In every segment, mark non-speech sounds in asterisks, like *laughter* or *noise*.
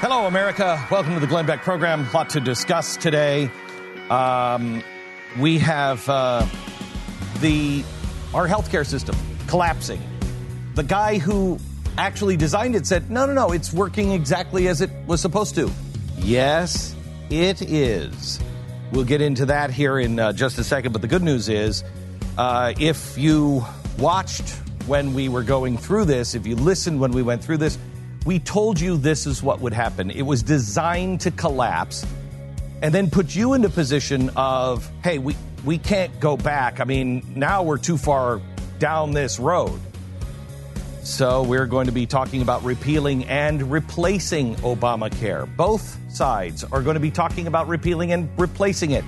Hello, America. Welcome to the Glenn Beck program. A lot to discuss today. Um, we have uh, the our healthcare system collapsing. The guy who actually designed it said, "No, no, no, it's working exactly as it was supposed to." Yes, it is. We'll get into that here in uh, just a second. But the good news is, uh, if you watched when we were going through this, if you listened when we went through this, we told you this is what would happen. It was designed to collapse and then put you in a position of, hey, we, we can't go back. I mean, now we're too far down this road. So we're going to be talking about repealing and replacing Obamacare. Both sides are going to be talking about repealing and replacing it,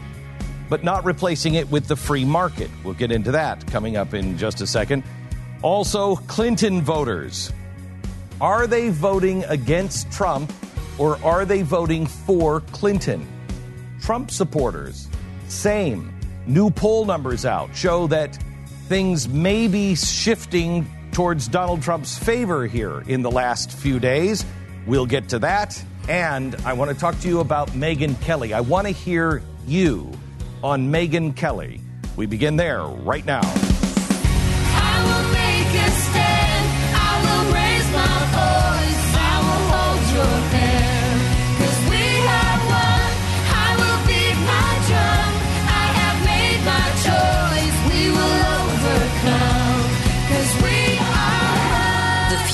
but not replacing it with the free market. We'll get into that coming up in just a second. Also, Clinton voters. Are they voting against Trump or are they voting for Clinton? Trump supporters, same. New poll numbers out show that things may be shifting towards Donald Trump's favor here in the last few days. We'll get to that. And I want to talk to you about Megyn Kelly. I want to hear you on Megyn Kelly. We begin there right now.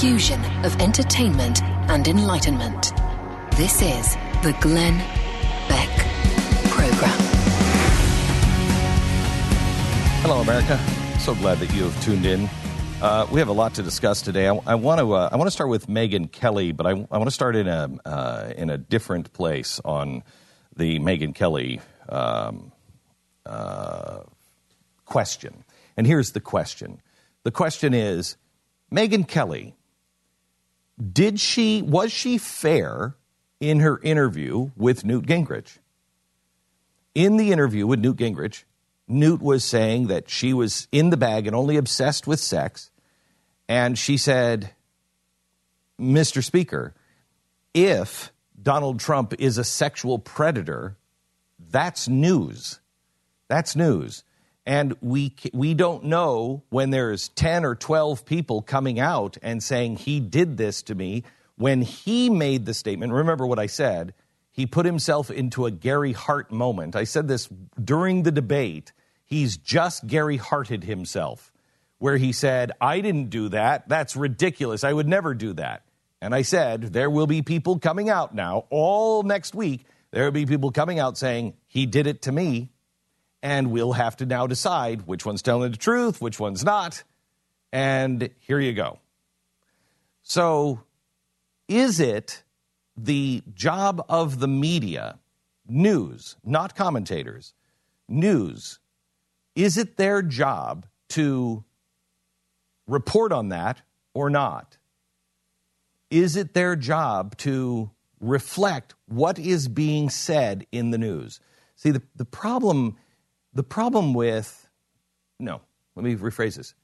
Fusion of entertainment and enlightenment. This is the Glenn Beck Program. Hello, America. So glad that you have tuned in. Uh, we have a lot to discuss today. I, I want to uh, I want to start with Megyn Kelly, but I, I want to start in a uh, in a different place on the Megyn Kelly um, uh, question. And here's the question: the question is, Megyn Kelly, did she was she fair in her interview with Newt Gingrich? In the interview with Newt Gingrich, Newt was saying that she was in the bag and only obsessed with sex. And she said, Mr. Speaker, if Donald Trump is a sexual predator, that's news. That's news. And we, we don't know when there's 10 or 12 people coming out and saying he did this to me. When he made the statement, remember what I said, he put himself into a Gary Hart moment. I said this during the debate. He's just Gary Harted himself, where he said, I didn't do that. That's ridiculous. I would never do that. And I said, there will be people coming out now, all next week, there will be people coming out saying, he did it to me. And we'll have to now decide which one's telling the truth, which one's not. And here you go. So, is it the job of the media, news, not commentators, news, is it their job to report on that or not? Is it their job to reflect what is being said in the news? See, the, the problem the problem with no, let me rephrase this.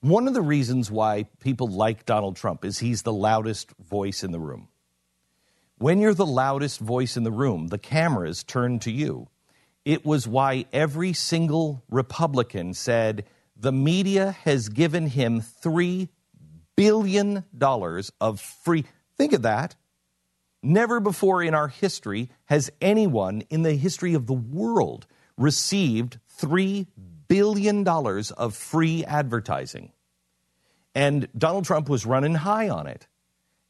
One of the reasons why people like Donald Trump is he's the loudest voice in the room. When you're the loudest voice in the room, the cameras turn to you. It was why every single Republican said the media has given him $3 billion of free. Think of that. Never before in our history has anyone in the history of the world received $3 billion of free advertising. And Donald Trump was running high on it.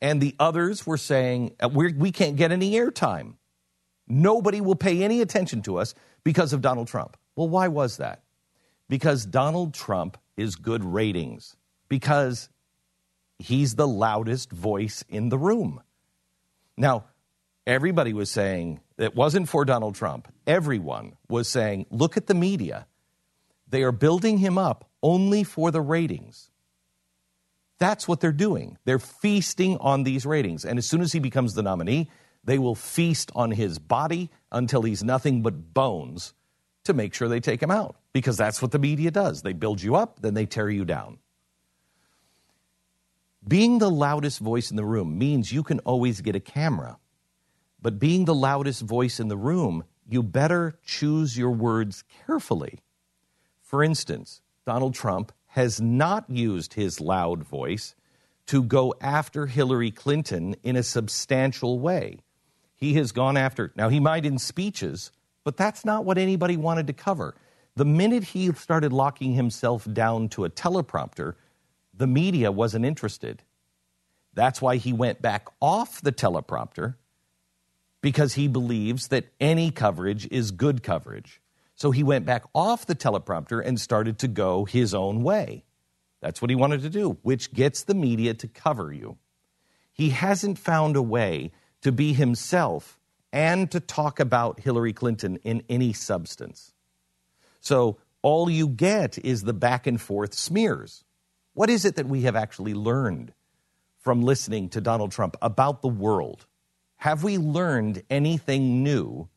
And the others were saying, uh, we're, we can't get any airtime. Nobody will pay any attention to us because of Donald Trump. Well, why was that? Because Donald Trump is good ratings. Because he's the loudest voice in the room. Now, everybody was saying it wasn't for Donald Trump. Everyone was saying, look at the media. They are building him up only for the ratings. That's what they're doing. They're feasting on these ratings. And as soon as he becomes the nominee, they will feast on his body until he's nothing but bones to make sure they take him out. Because that's what the media does. They build you up, then they tear you down. Being the loudest voice in the room means you can always get a camera. But being the loudest voice in the room, you better choose your words carefully. For instance, Donald Trump has not used his loud voice to go after Hillary Clinton in a substantial way. He has gone after, now he might in speeches, but that's not what anybody wanted to cover. The minute he started locking himself down to a teleprompter, the media wasn't interested. That's why he went back off the teleprompter because he believes that any coverage is good coverage. So he went back off the teleprompter and started to go his own way. That's what he wanted to do, which gets the media to cover you. He hasn't found a way to be himself and to talk about Hillary Clinton in any substance. So all you get is the back and forth smears. What is it that we have actually learned from listening to Donald Trump about the world? Have we learned anything new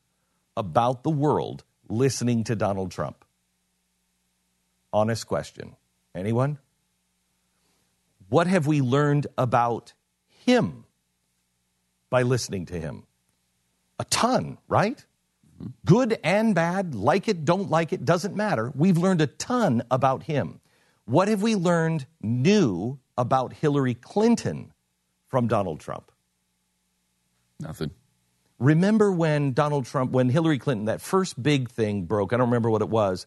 about the world listening to Donald Trump? Honest question. Anyone? What have we learned about him by listening to him? A ton, right? Good and bad, like it, don't like it, doesn't matter. We've learned a ton about him. What have we learned new about Hillary Clinton from Donald Trump? Nothing. Remember when Donald Trump, when Hillary Clinton, that first big thing broke, I don't remember what it was,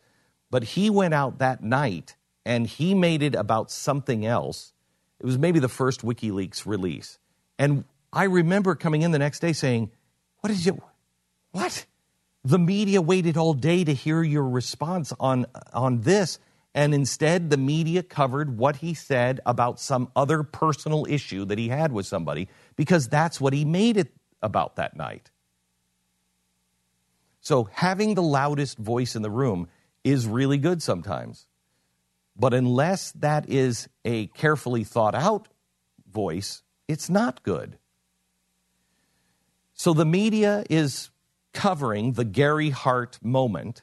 but he went out that night and he made it about something else. It was maybe the first WikiLeaks release. And I remember coming in the next day saying, What is it? What? The media waited all day to hear your response on, on this. And instead, the media covered what he said about some other personal issue that he had with somebody because that's what he made it about that night. So, having the loudest voice in the room is really good sometimes. But unless that is a carefully thought out voice, it's not good. So, the media is covering the Gary Hart moment,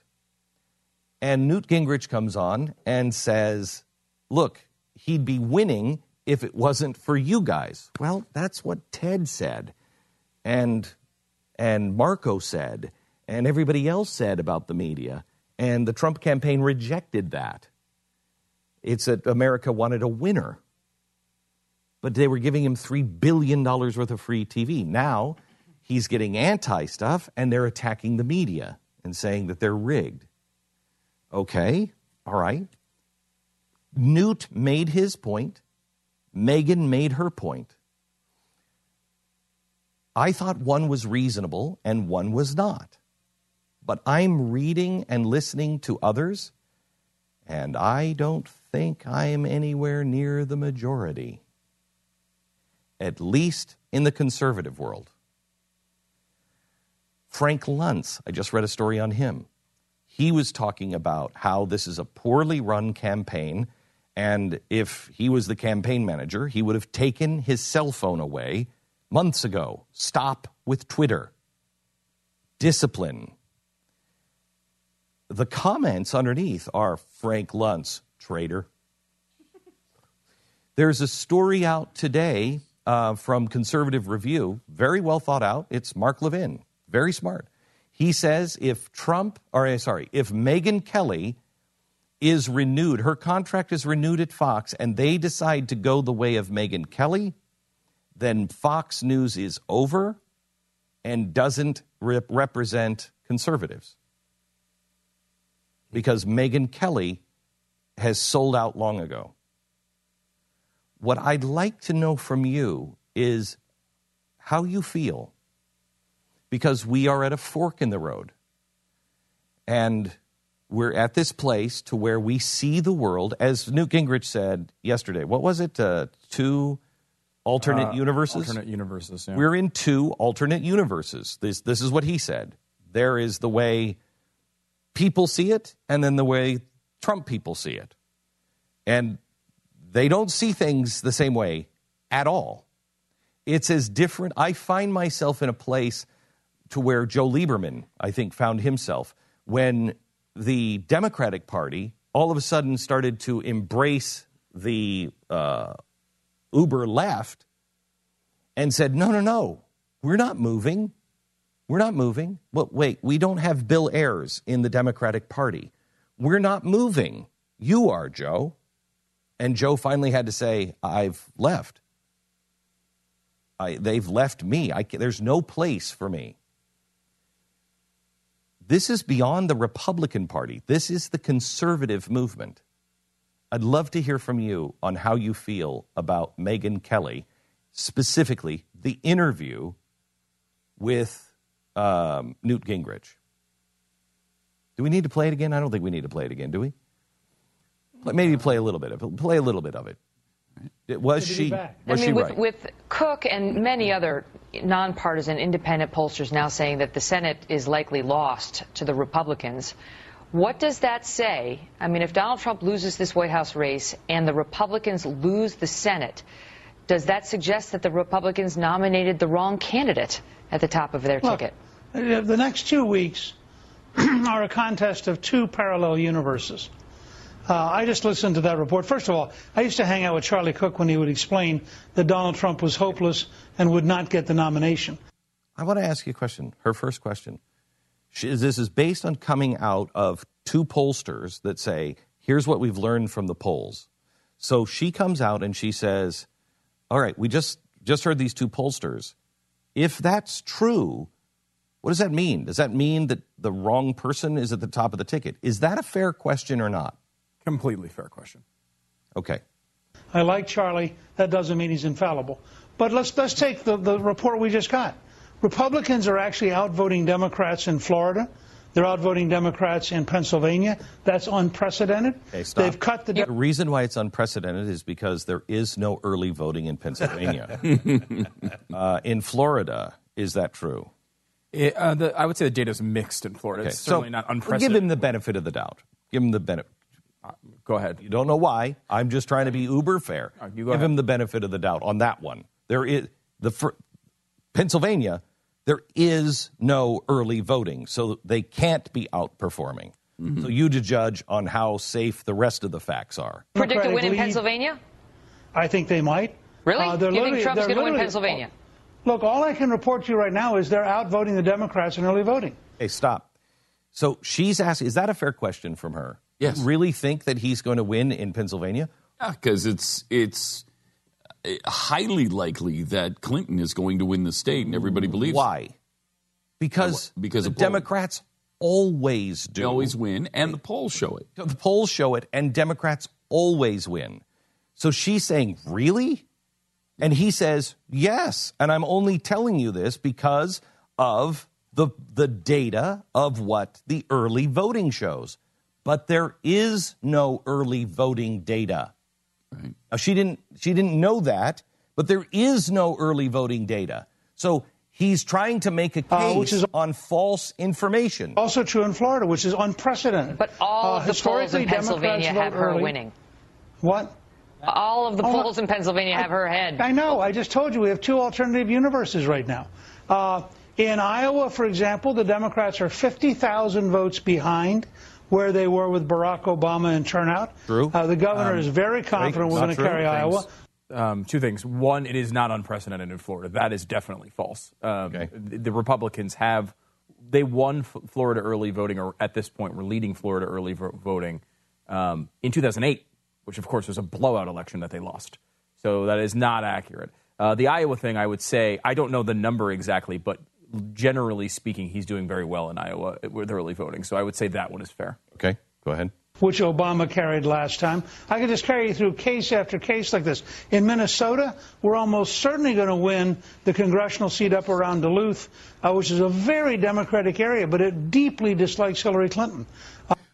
and Newt Gingrich comes on and says, Look, he'd be winning if it wasn't for you guys. Well, that's what Ted said and and Marco said and everybody else said about the media and the Trump campaign rejected that. It's that America wanted a winner. But they were giving him 3 billion dollars worth of free TV. Now, he's getting anti stuff and they're attacking the media and saying that they're rigged. Okay, all right. Newt made his point. Megyn made her point. I thought one was reasonable and one was not. But I'm reading and listening to others, and I don't think I am anywhere near the majority, at least in the conservative world. Frank Luntz, I just read a story on him. He was talking about how this is a poorly run campaign, and if he was the campaign manager, he would have taken his cell phone away months ago. Stop with Twitter. Discipline. The comments underneath are Frank Luntz, traitor. *laughs* There's a story out today uh, from Conservative Review, very well thought out. It's Mark Levin, very smart. He says if Trump, or uh, sorry, if Megyn Kelly is renewed, her contract is renewed at Fox, and they decide to go the way of Megyn Kelly, then Fox News is over and doesn't rep- represent conservatives. Because Megyn Kelly has sold out long ago. What I'd like to know from you is how you feel. Because we are at a fork in the road. And we're at this place to where we see the world, as Newt Gingrich said yesterday. What was it? Uh, two alternate Uh, universes. Alternate universes. Yeah. We're in two alternate universes. This this is what he said. There is the way people see it, and then the way Trump people see it, and they don't see things the same way at all. It's as different. I find myself in a place to where Joe Lieberman, I think, found himself when the Democratic Party all of a sudden started to embrace the uh, Uber left and said, no, no, no, we're not moving. We're not moving. But wait, we don't have Bill Ayers in the Democratic Party. We're not moving. You are, Joe. And Joe finally had to say, I've left. I, they've left me. I, there's no place for me. This is beyond the Republican Party. This is the conservative movement. I'd love to hear from you on how you feel about Megyn Kelly, specifically the interview with um, Newt Gingrich. Do we need to play it again? I don't think we need to play it again, do we? Play- Maybe play a little bit of it. Play a little bit of it. It- Was she? I mean, she with, right? with Cook and many other nonpartisan independent pollsters now saying that the Senate is likely lost to the Republicans, what does that say? I mean, if Donald Trump loses this White House race and the Republicans lose the Senate, does that suggest that the Republicans nominated the wrong candidate at the top of their Look, ticket? uh, the next two weeks *clears throat* are a contest of two parallel universes. Uh, I just listened to that report. First of all, I used to hang out with Charlie Cook when he would explain that Donald Trump was hopeless and would not get the nomination. I want to ask you a question. Her first question. She, this is based on coming out of two pollsters that say, here's what we've learned from the polls. So she comes out and she says, all right, we just, just heard these two pollsters. If that's true, what does that mean? Does that mean that the wrong person is at the top of the ticket? Is that a fair question or not? Completely fair question. Okay. I like Charlie. That doesn't mean he's infallible. But let's let's take the, the report we just got. Republicans are actually outvoting Democrats in Florida. They're outvoting Democrats in Pennsylvania. That's unprecedented. Okay, stop. They've cut the. The reason why it's unprecedented is because there is no early voting in Pennsylvania. *laughs* uh, in Florida, is that true? It, uh, the, I would say the data is mixed in Florida. Okay, It's certainly not unprecedented. Give unprecedented. him the benefit of the doubt. Give him the benefit. Go ahead. You don't know why. I'm just trying to be uber fair. right, you go Give ahead. him the benefit of the doubt on that one. There is the fir- Pennsylvania. There is no early voting, so they can't be outperforming. Mm-hmm. So you to judge on how safe the rest of the facts are. Predict a win in Pennsylvania? I think they might. Really? Uh, you think Trump's going to win Pennsylvania? Look, all I can report to you right now is they're outvoting the Democrats in early voting. Hey, stop. So she's asking, is that a fair question from her? Yes. You really think that he's going to win in Pennsylvania? Yeah, because it's it's Eh, highly likely that Clinton is going to win the state, and everybody believes Why? Because, Because the of. Democrats always do. they always win, and the polls show it. The polls show it, and Democrats always win. So she's saying, really? And he says, yes. And I'm only telling you this because of the, the data of what the early voting shows. But there is no early voting data. Right. Now, she didn't she didn't know that, but there is no early voting data. So he's trying to make a case Uh, which is- on false information. Also true in Florida, which is unprecedented. But all Uh, of the polls in historically, Democrats Pennsylvania have her early. winning. What? All of the Oh, polls in Pennsylvania have her ahead. I know. I just told you we have two alternative universes right now. Uh, in Iowa, for example, the Democrats are 50,000 votes behind where they were with Barack Obama in turnout. True. Uh, the governor is very confident we're going to carry Thanks. Iowa. Um, two things. One, it is not unprecedented in Florida. That is definitely false. Um, Okay. the, the Republicans have they won F- Florida early voting, or at this point, we're leading Florida early vo- voting um, in 2008, which of course was a blowout election that they lost. So that is not accurate. Uh, the Iowa thing, I would say, I don't know the number exactly, but generally speaking, he's doing very well in Iowa with early voting. So I would say that one is fair. Okay, go ahead. which Obama carried last time. I could just carry you through case after case like this. In Minnesota, we're almost certainly going to win the congressional seat up around Duluth, uh, which is a very Democratic area, but it deeply dislikes Hillary Clinton.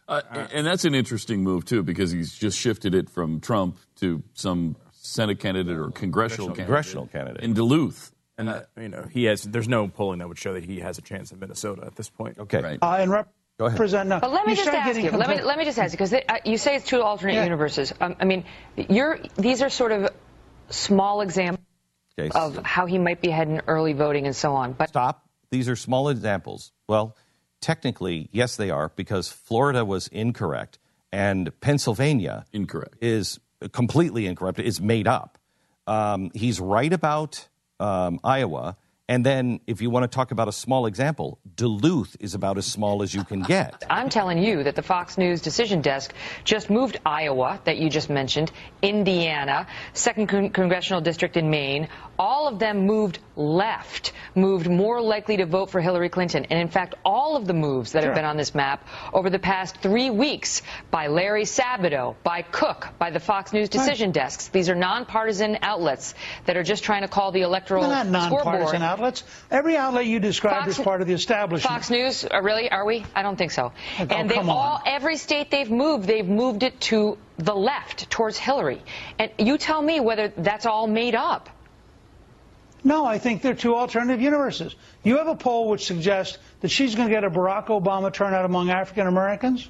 Uh, and that's an interesting move too, because he's just shifted it from Trump to some Senate candidate or congressional, candidate, Congressional candidate. in Duluth. And uh, you know, he has. There's no polling that would show that he has a chance in Minnesota at this point. Okay. Right. Uh, and ahead. represent. No, But let me you just ask getting you. Let me let me just ask you because uh, you say it's two alternate Yeah. universes. Um, I mean, you're these are sort of small examples Okay. of how he might be heading early voting and so on. But Stop. These are small examples. Well, technically, yes, they are because Florida was incorrect and Pennsylvania Incorrect. is completely incorrect. It's made up. Um, he's right about um, Iowa. And then, if you want to talk about a small example, Duluth is about as small as you can get. *laughs* I'm telling you that the Fox News decision desk just moved Iowa, that you just mentioned, Indiana, second con- congressional district in Maine. All of them moved left, moved more likely to vote for Hillary Clinton. And in fact, all of the moves that have been on this map over the past three weeks by Larry Sabato, by Cook, by the Fox News decision desks, these are nonpartisan outlets that are just trying to call the electoral They're not nonpartisan scoreboard. outlets. Every outlet you described Fox- is part of the establishment. Fox News, uh, really? Are we? I don't think so. Oh, and they've all, every state they've moved, they've moved it to the left, towards Hillary. And you tell me whether that's all made up. No, I think they're two alternative universes. You have a poll which suggests that she's going to get a Barack Obama turnout among African Americans.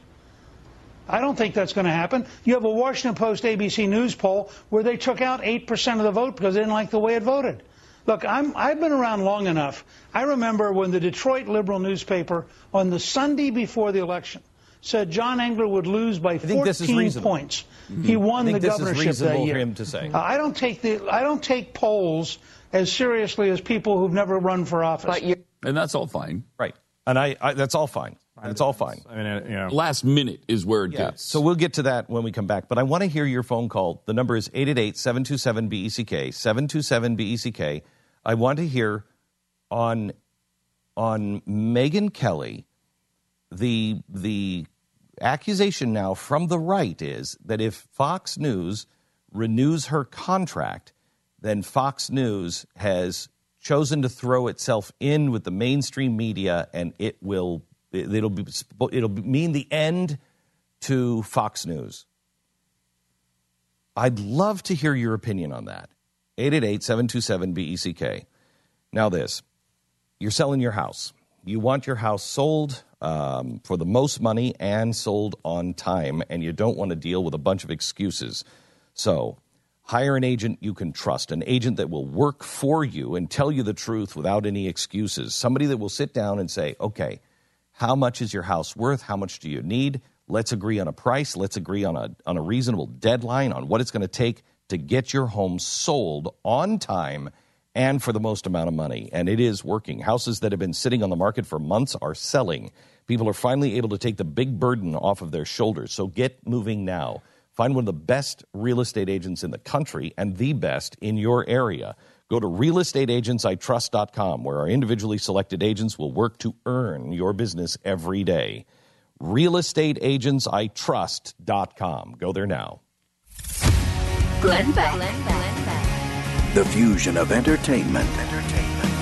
I don't think that's going to happen. You have a Washington Post ABC News poll where they took out 8% of the vote because they didn't like the way it voted. Look, I'm, I've been around long enough. I remember when the Detroit Liberal newspaper on the Sunday before the election said John Engler would lose by think this is 14 points. He won I think the governorship that year. for him to say. Uh, I don't take the I don't take polls as seriously as people who've never run for office. But you And that's all fine. Right. And I, I that's all fine. That's all fine. I mean, you know, Last minute is where it Yeah. gets. So we'll get to that when we come back. But I want to hear your phone call. The number is 888-727-BECK, 727-BECK. I want to hear on on Megyn Kelly the the accusation now from the right is that if Fox News renews her contract, then Fox News has chosen to throw itself in with the mainstream media, and it will it'll be it'll mean the end to Fox News. I'd love to hear your opinion on that. 888-727-BECK. Now this, you're selling your house. You want your house sold um, for the most money and sold on time, and you don't want to deal with a bunch of excuses. So, hire an agent you can trust, an agent that will work for you and tell you the truth without any excuses. Somebody that will sit down and say, okay, how much is your house worth? How much do you need? Let's agree on a price. Let's agree on a, on a reasonable deadline on what it's going to take to get your home sold on time and for the most amount of money. And it is working. Houses that have been sitting on the market for months are selling. People are finally able to take the big burden off of their shoulders. So get moving now. Find one of the best real estate agents in the country and the best in your area. Go to realestateagentsitrust.com where our individually selected agents will work to earn your business every day. Realestateagentsitrust.com. Go there now. Glenn Beck. The fusion of entertainment,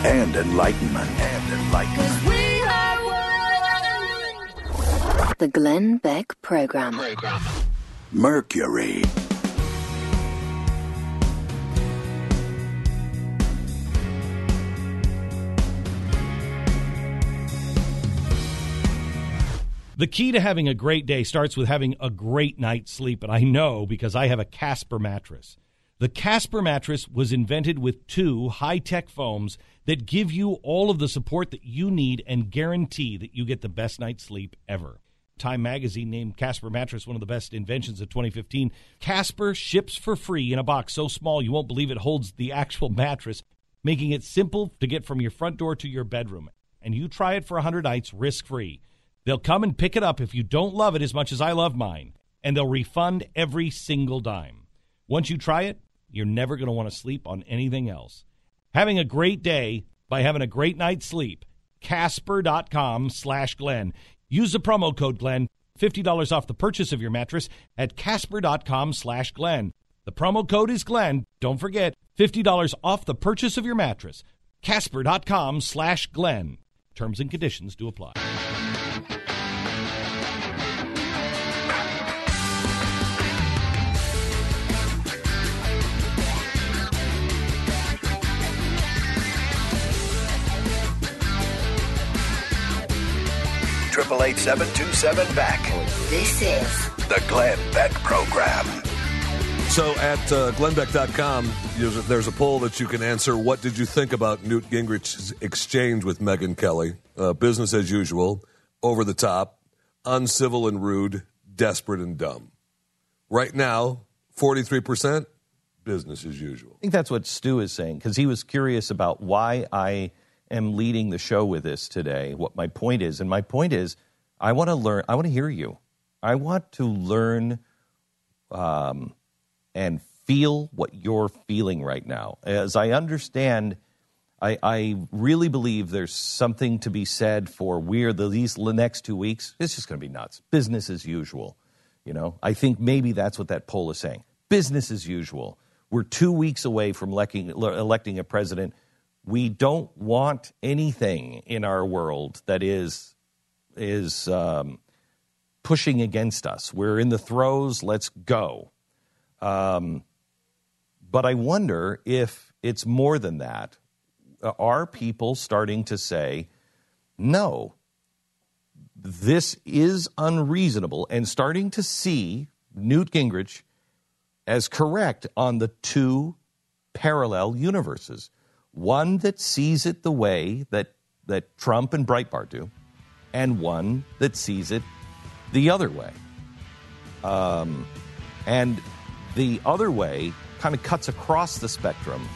and enlightenment. And enlightenment. we are one. The Glenn Beck Program. Mercury. The key to having a great day starts with having a great night's sleep, and I know because I have a Casper mattress. The Casper mattress was invented with two high tech foams that give you all of the support that you need and guarantee that you get the best night's sleep ever. Time magazine named Casper mattress one of the best inventions of 2015. Casper ships for free in a box so small you won't believe it holds the actual mattress, making it simple to get from your front door to your bedroom. And you try it for 100 nights risk free. They'll come and pick it up if you don't love it as much as I love mine, and they'll refund every single dime. Once you try it, you're never going to want to sleep on anything else. Having a great day by having a great night's sleep. Casper.com slash Glenn. Use the promo code Glenn, $50 off the purchase of your mattress at Casper.com slash Glenn. The promo code is Glenn. Don't forget, $50 off the purchase of your mattress. Casper.com slash Glenn. Terms and conditions do apply. 888 727 BECK. This is The Glenn Beck Program. So at uh, glennbeck.com, there's a, there's a poll that you can answer. What did you think about Newt Gingrich's exchange with Megyn Kelly? Uh, business as usual, over the top, uncivil and rude, desperate and dumb. Right now, 43%, business as usual. I think that's what Stu is saying because he was curious about why I am leading the show with this today. What my point is, and my point is, I want to learn. I want to hear you. I want to learn um, and feel what you're feeling right now. As I understand, I, I really believe there's something to be said for we're the these next two weeks. It's just going to be nuts. Business as usual. You know, I think maybe that's what that poll is saying. Business as usual. We're two weeks away from electing, electing a president. We don't want anything in our world that is is um, pushing against us. We're in the throes. Let's go. Um, but I wonder if it's more than that. Are people starting to say, no, this is unreasonable, and starting to see Newt Gingrich as correct on the two parallel universes one that sees it the way that, that Trump and Breitbart do, and one that sees it the other way. Um, and the other way kind of cuts across the spectrum.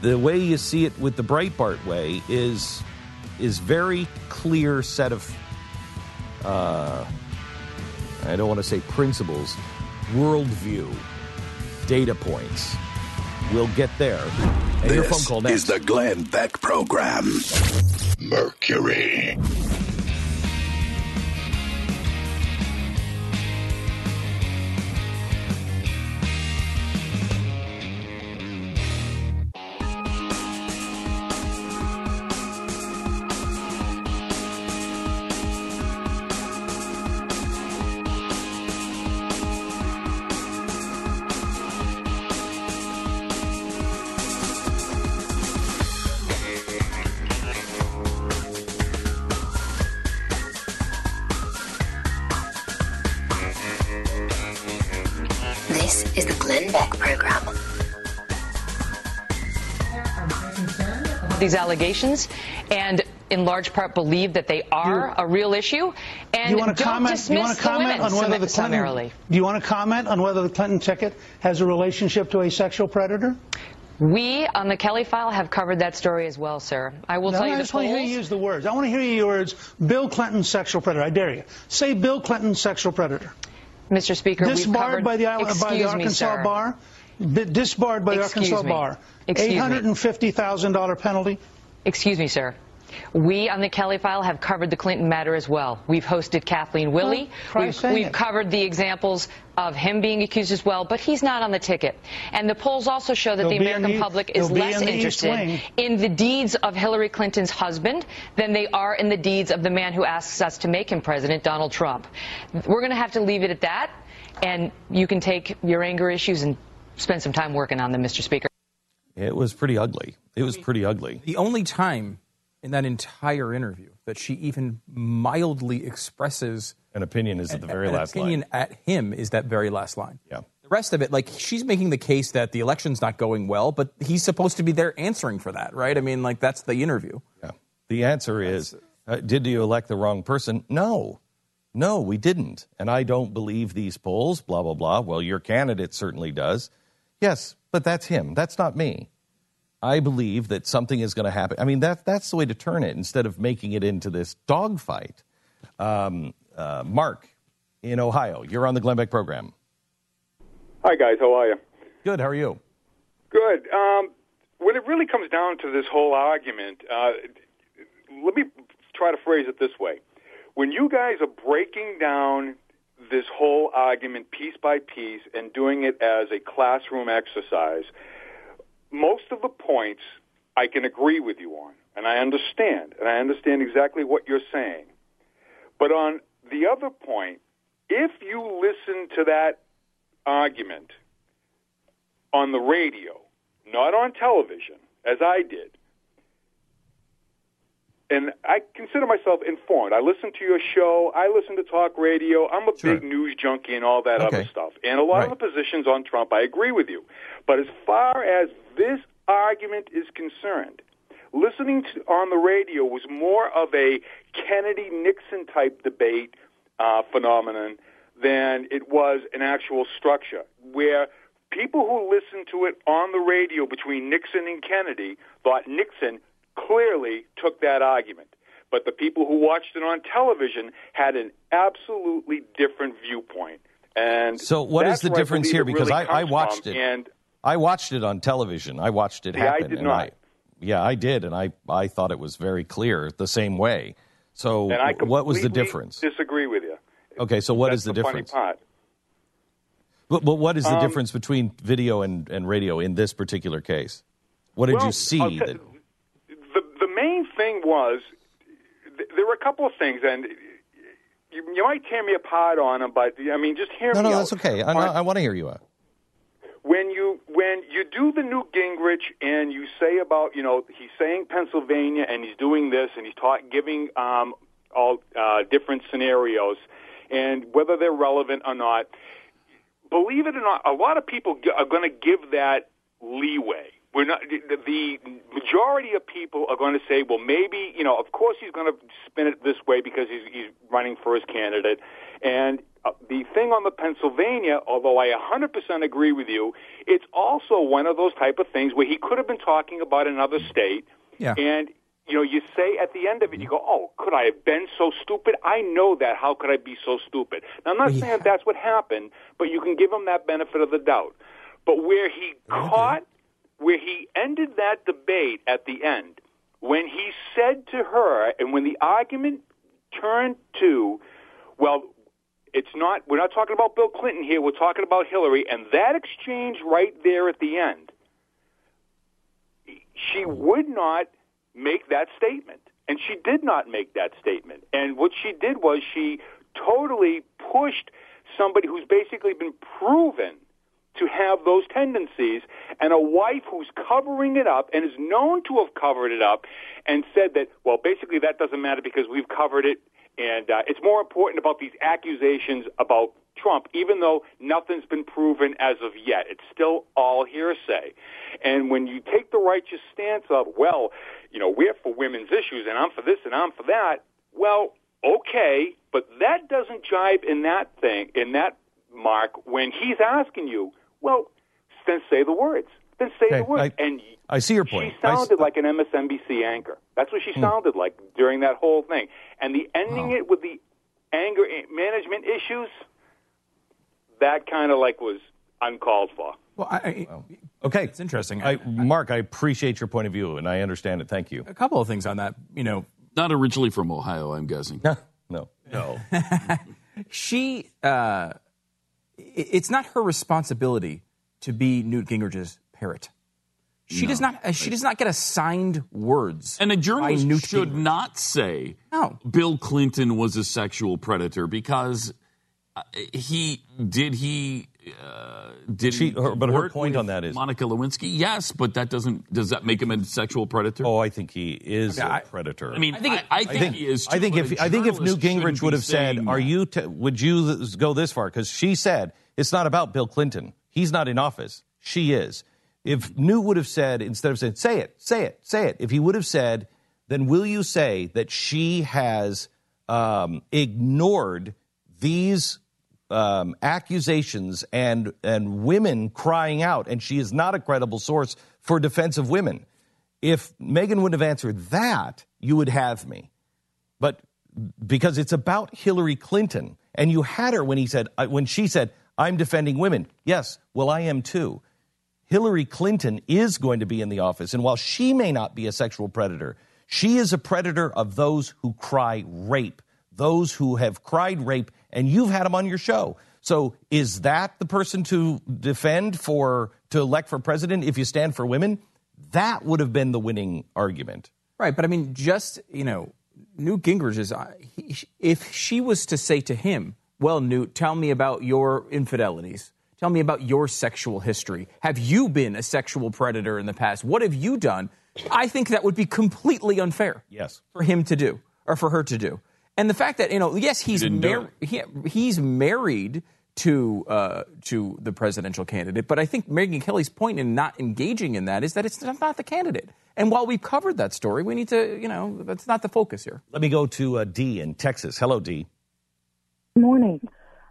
The way you see it with the Breitbart way is is very clear set of uh, I don't want to say principles, worldview, data points. We'll get there. And your phone This call next. is the Glenn Beck Program. Mercury. Allegations and in large part believe that they are a real issue and do you want to don't comment? Dismiss you want to the comment women on whether the Clinton? Do you want to comment on whether the Clinton ticket has a relationship to a sexual predator? We on the Kelly file have covered that story as well, sir. I will No, tell you I just want to hear you use the words. I want to hear you words. Bill Clinton, sexual predator. I dare you. Say Bill Clinton, sexual predator. Mr. Speaker, we've disbarred covered- by the, by the me, Arkansas sir. bar. Disbarred by the Arkansas me. bar. Excuse me. Eight hundred and fifty thousand dollar penalty. Excuse me, sir. We on the Kelly file have covered the Clinton matter as well. We've hosted Kathleen Willey. try we've we've covered the examples of him being accused as well, but he's not on the ticket. And the polls also show that He'll the American the- public is less in the East Wing. interested in the deeds of Hillary Clinton's husband than they are in the deeds of the man who asks us to make him president, Donald Trump. We're going to have to leave it at that, and you can take your anger issues and spend some time working on them, Mr. Speaker. It was pretty ugly. It was pretty ugly. The only time in that entire interview that she even mildly expresses An opinion is at the very last line. an last opinion line. at him is that very last line. Yeah. The rest of it, like she's making the case that the election's not going well, but he's supposed to be there answering for that, right? I mean, like that's the interview. Yeah. The answer is uh, Did you elect the wrong person? No. No, we didn't. And I don't believe these polls, blah, blah, blah. Well, your candidate certainly does. Yes, but that's him. That's not me. I believe that something is going to happen. I mean, that, that's the way to turn it instead of making it into this dogfight. Um, uh, Mark in Ohio, you're on the Glenn Beck program. Hi, guys. How are you? Good. How are you? Good. Um, when it really comes down to this whole argument, uh, let me try to phrase it this way. When you guys are breaking down this whole argument piece by piece and doing it as a classroom exercise, most of the points I can agree with you on, and I understand, and I understand exactly what you're saying. But on the other point, if you listen to that argument on the radio, not on television, as I did, and I consider myself informed. I listen to your show. I listen to talk radio. I'm a Sure. big news junkie and all that Okay. other stuff. And a lot of the positions on Trump, I agree with you. But as far as this argument is concerned, listening to, on the radio was more of a Kennedy Nixon type debate uh, phenomenon than it was an actual structure where people who listened to it on the radio between Nixon and Kennedy thought Nixon clearly took that argument. But the people who watched it on television had an absolutely different viewpoint. And So what is the difference here? Because really I, I watched it. And I watched it on television. I watched it See, I happen. did and not. I, yeah, I did, and I, I thought it was very clear the same way. So what was the difference? Disagree with you. Okay, so what That's is the, the difference? Funny part. But, but what is the Um, difference between video and, and radio in this particular case? What did Well, you see? T- that, the the main thing was th- there were a couple of things, and you, you might tear me apart on them, but I mean, just hear no, me no, out. that's okay. I, I want to hear you out. when you when you do the Newt Gingrich and you say about you know he's saying Pennsylvania and he's doing this and he's taught giving um, all uh, different scenarios and whether they're relevant or not. Believe it or not, a lot of people g- are going to give that leeway. We're not the, the majority of people are going to say, well, maybe you know, of course he's going to spin it this way because he's, he's running for his candidate, and uh, the thing on the Pennsylvania, although I 100% agree with you, it's also one of those type of things where he could have been talking about another state, Yeah. and you know, you say at the end of it, you go, "Oh, could I have been so stupid? I know that. How could I be so stupid?" Now, I'm not saying that's what happened, but you can give him that benefit of the doubt. But where he caught, where he ended that debate at the end, when he said to her, and when the argument turned to, well, it's not. We're not talking about Bill Clinton here. We're talking about Hillary, and that exchange right there at the end, she would not make that statement, and she did not make that statement. And what she did was she totally pushed somebody who's basically been proven to have those tendencies, and a wife who's covering it up and is known to have covered it up, and said that, well, basically that doesn't matter because we've covered it, and uh, it's more important about these accusations about Trump, even though nothing's been proven as of yet. It's still all hearsay. And when you take the righteous stance of, well, you know, we're for women's issues and I'm for this and I'm for that, well, okay, but that doesn't jibe in that thing, in that mark when he's asking you, well, then say the words. Then say Okay, the words. I- and I see your point. She sounded like an MSNBC anchor. That's what she sounded like during that whole thing. And the ending it with the anger management issues, that kind of like was uncalled for. Well, I, Okay, it's interesting. I, Mark, I appreciate your point of view, and I understand it. Thank you. a couple of things on that. You know, Not originally from Ohio, I'm guessing. *laughs* No, no, *laughs* no. she uh, i- it's not her responsibility to be Newt Gingrich's parrot. She does not. uh, She does not get assigned words. And a journalist should Gingrich. not say No. Bill Clinton was a sexual predator because uh, he did he uh, did She- her- but her point on that is- Monica Lewinsky. Yes, but that doesn't does that make him a sexual predator? Oh, I think he is I- a predator. I mean, I think think, I, think, he is. I think if but a I think if Newt Gingrich would have said, saying "Are you? T- would you th- go this far?" Because she said it's not about Bill Clinton. He's not in office. She is. If Newt would have said instead of saying, "Say it, say it, say it," if he would have said, then will you say that she has um, ignored these um, accusations and and women crying out, and she is not a credible source for defense of women? If Megyn wouldn't have answered that, you would have me but because it's about Hillary Clinton, and you had her when he said, uh, when she said, "I'm defending women." Yes, well, I am too. Hillary Clinton is going to be in the office, and while she may not be a sexual predator, she is a predator of those who cry rape, those who have cried rape, and you've had them on your show. So, is that the person to defend for to elect for president if you stand for women? That would have been the winning argument. Right, but I mean, just you know, Newt Gingrich is. uh, He, if she was to say to him, "Well, Newt, tell me about your infidelities. Tell me about your sexual history. Have you been a sexual predator in the past? What have you done I think that would be completely unfair. Yes. For him to do or for her to do. And the fact that, you know, yes, he's mar- he, he's married to uh, to the presidential candidate, but I think Megyn Kelly's point in not engaging in that is that it's not the candidate. And while we've covered that story, we need to, you know, that's not the focus here. Let me go to uh, D in Texas. Hello, D. Morning.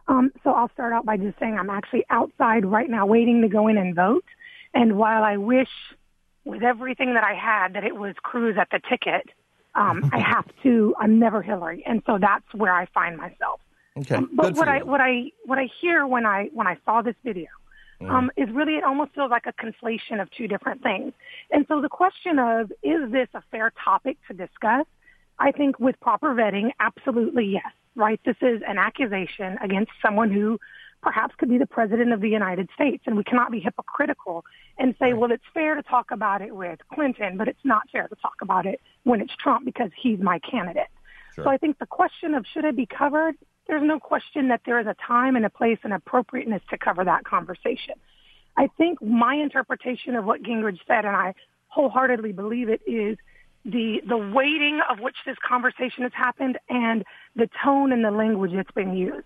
Um, so I'll start out by just saying I'm actually outside right now waiting to go in and vote. And while I wish with everything that I had that it was Cruz at the ticket, um, I *laughs* have to, I'm never Hillary. And so that's where I find myself. Okay. Um, but Good what I you. what I what I hear when I when I saw this video Mm. um, is really it almost feels like a conflation of two different things. And so the question of is this a fair topic to discuss? I think with proper vetting, absolutely yes. Right? This is an accusation against someone who perhaps could be the president of the United States, and we cannot be hypocritical and say, well, it's fair to talk about it with Clinton, but it's not fair to talk about it when it's Trump because he's my candidate. So I think the question of should it be covered, there's no question that there is a time and a place and appropriateness to cover that conversation. I think my interpretation of what Gingrich said, and I wholeheartedly believe it, is the the weighting of which this conversation has happened and the tone and the language that's been used.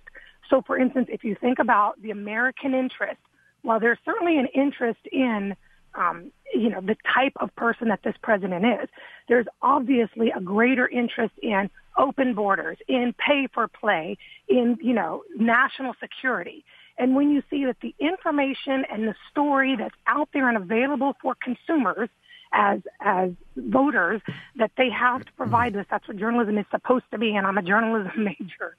So, for instance, if you think about the American interest, while there's certainly an interest in um, you know, the type of person that this president is. There's obviously a greater interest in open borders, in pay for play, in, you know, national security. And when you see that the information and the story that's out there and available for consumers as as voters that they have to provide this, that's what journalism is supposed to be, and I'm a journalism *laughs* major.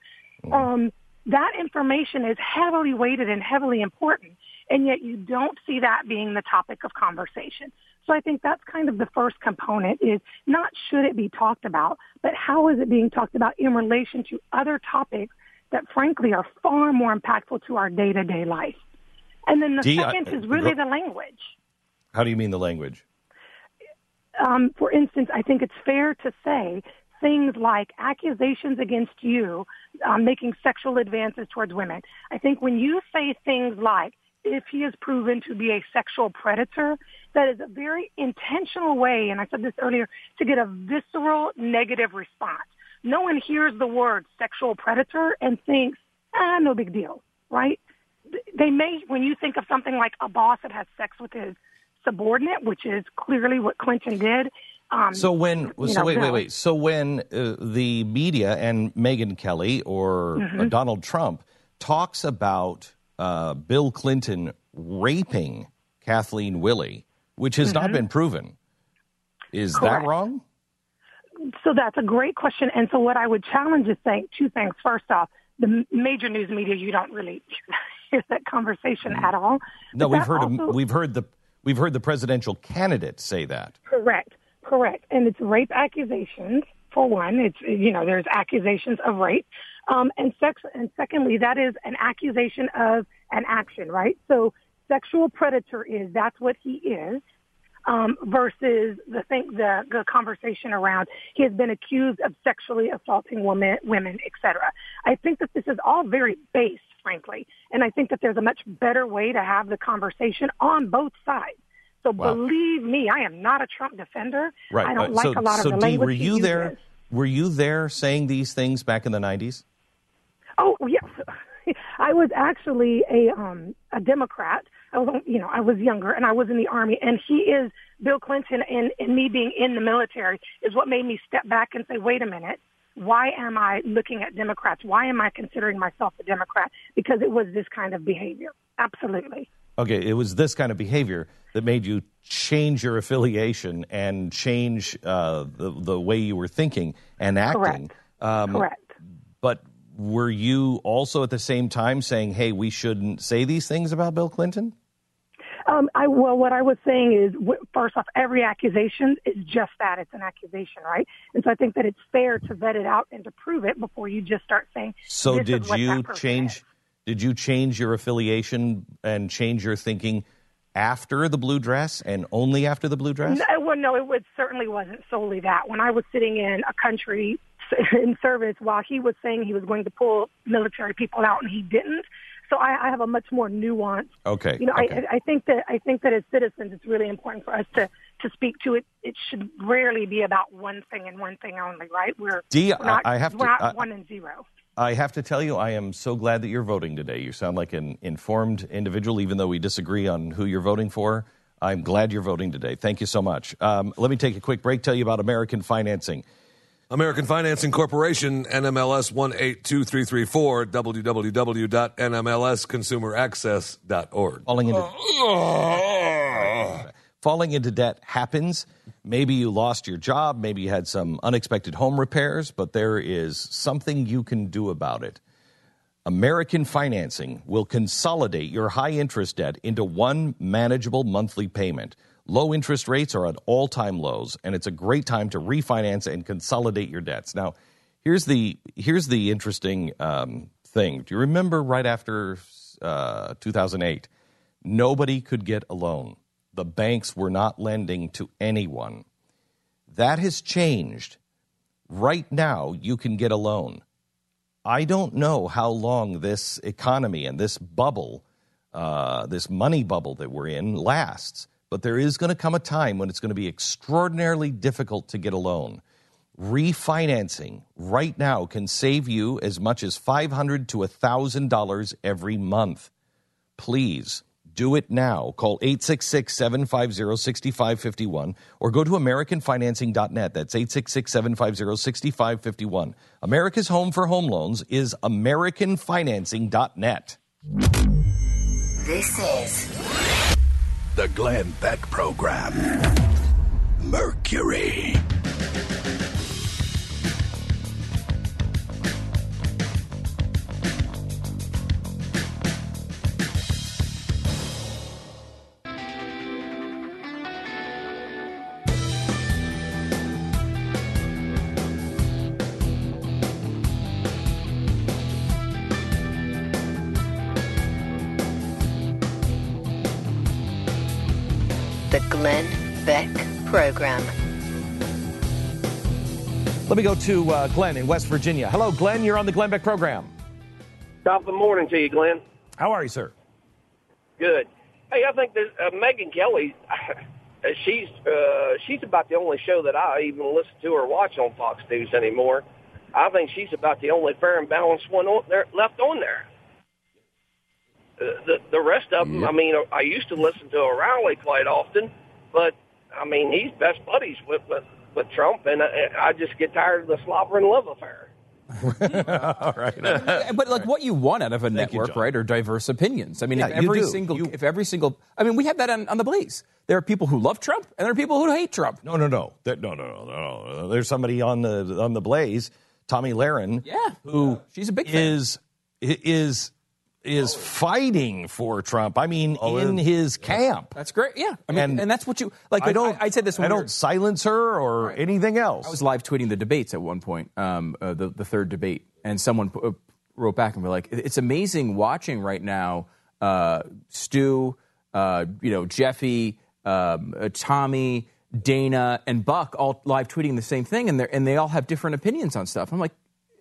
Um, that information is heavily weighted and heavily important, and yet you don't see that being the topic of conversation. So I think that's kind of the first component is not should it be talked about, but how is it being talked about in relation to other topics that frankly are far more impactful to our day-to-day life. And then the I- second is really the language. How do you mean the language? um, for instance, I think it's fair to say things like accusations against you um, making sexual advances towards women. I think when you say things like, if he is proven to be a sexual predator, that is a very intentional way, and I said this earlier, to get a visceral negative response. No one hears the word sexual predator and thinks, ah, no big deal, right? They may, when you think of something like a boss that has sex with his subordinate, which is clearly what Clinton did. Um, So when so know, wait wait wait so when uh, the media and Megyn Kelly or uh, Mhm. Donald Trump talks about uh, Bill Clinton raping Kathleen Willey, which has not Mhm. been proven, is Correct. that wrong? So that's a great question. And so what I would challenge is saying two things. First off, the major news media, you don't really *laughs* hear that conversation at all. No, But we've heard also- we've heard the we've heard the presidential candidate say that. Correct, correct. And it's rape accusations for one. It's you know there's accusations of rape, um, and sex. And secondly, that is an accusation of an action, right? So sexual predator is that's what he is. Um, versus the thing, the, the conversation around he has been accused of sexually assaulting women, women, etc. I think that this is all very base, frankly, and I think that there's a much better way to have the conversation on both sides. So Wow. believe me, I am not a Trump defender. Right. I don't Uh, like so, a lot of so the Dee, language were you there? uses. Were you there saying these things back in the nineties? Oh yes, *laughs* I was actually a um a Democrat. I was you know I was younger and I was in the army, and he is Bill Clinton, and and me being in the military is what made me step back and say, wait a minute. Why am I looking at Democrats? Why am I considering myself a Democrat? Because it was this kind of behavior. Absolutely. Okay, it was this kind of behavior that made you change your affiliation and change uh, the the way you were thinking and acting. Um, Correct. But were you also at the same time saying, "Hey, we shouldn't say these things about Bill Clinton"? Um, I well, what I was saying is, first off, every accusation is just that; it's an accusation, right? And so I think that it's fair to vet it out and to prove it before you just start saying. So did you change? is. Did you change your affiliation and change your thinking after the blue dress and only after the blue dress? No, well, no, it was, certainly wasn't solely that. When I was sitting in a country *laughs* in service while he was saying he was going to pull military people out and he didn't. So I, I have a much more nuanced Okay. You know, okay. I, I think that I think that as citizens, it's really important for us to to speak to it, it should rarely be about one thing and one thing only, right? We're, Dee, we're not, I- have we're not I- one and zero. I have to tell you, I am so glad that you're voting today. You sound like an informed individual, even though we disagree on who you're voting for. I'm glad you're voting today. Thank you so much. Um, let me take a quick break, tell you about American Financing. American Financing Corporation, NMLS 182334, www.nmlsconsumeraccess.org. Falling into, falling into debt happens. Maybe you lost your job, maybe you had some unexpected home repairs, but there is something you can do about it. American Financing will consolidate your high interest debt into one manageable monthly payment. Low interest rates are at all time lows, and it's a great time to refinance and consolidate your debts. Now, here's the, here's the interesting um, thing. Do you remember right after uh, 2008? Nobody could get a loan. The banks were not lending to anyone. That has changed. Right now, you can get a loan. I don't know how long this economy and this bubble, uh, this money bubble that we're in, lasts. But there is going to come a time when it's going to be extraordinarily difficult to get a loan. Refinancing right now can save you as much as 500 to $1,000 every month. Please do it now. Call 866 750 6551 or go to AmericanFinancing.net. That's 866 750 6551. America's home for home loans is AmericanFinancing.net. This is The Glenn Beck Program. Mercury. Let me go to uh, Glenn in West Virginia. Hello, Glenn. You're on the Glenn Beck program. Top of the morning to you, Glenn. How are you, sir? Good. Hey, I think that uh, Megyn Kelly, she's uh, she's about the only show that I even listen to or watch on Fox News anymore. I think she's about the only fair and balanced one on there, left on there. Uh, the the rest of them, I mean, I used to listen to O'Reilly quite often, but I mean, he's best buddies with with, with Trump, and I, I just get tired of the slobber and love affair. *laughs* All right. *laughs* but like what you want out of a network, John. right, are diverse opinions. I mean, Yeah, if every do. single, if every single, I mean, we have that on, on the Blaze. There are people who love Trump, and there are people who hate Trump. No, no, no. There- no, no, no, no, no. There's somebody on the on the Blaze, Tomi Lahren, Yeah, who she's a big fan. is is is fighting for Trump. I mean, Oh, in his camp. That's great. Yeah, I mean, And and, that's what you like. I don't. I, I said this. I don't were- silence her or anything else. I was live tweeting the debates at one point, um, uh, the the third debate, and someone uh, wrote back and were like, "It's amazing watching right now, uh, Stu, uh, you know, Jeffy, um, uh, Tomi, Dana, and Buck all live tweeting the same thing, and they and they all have different opinions on stuff." I'm like,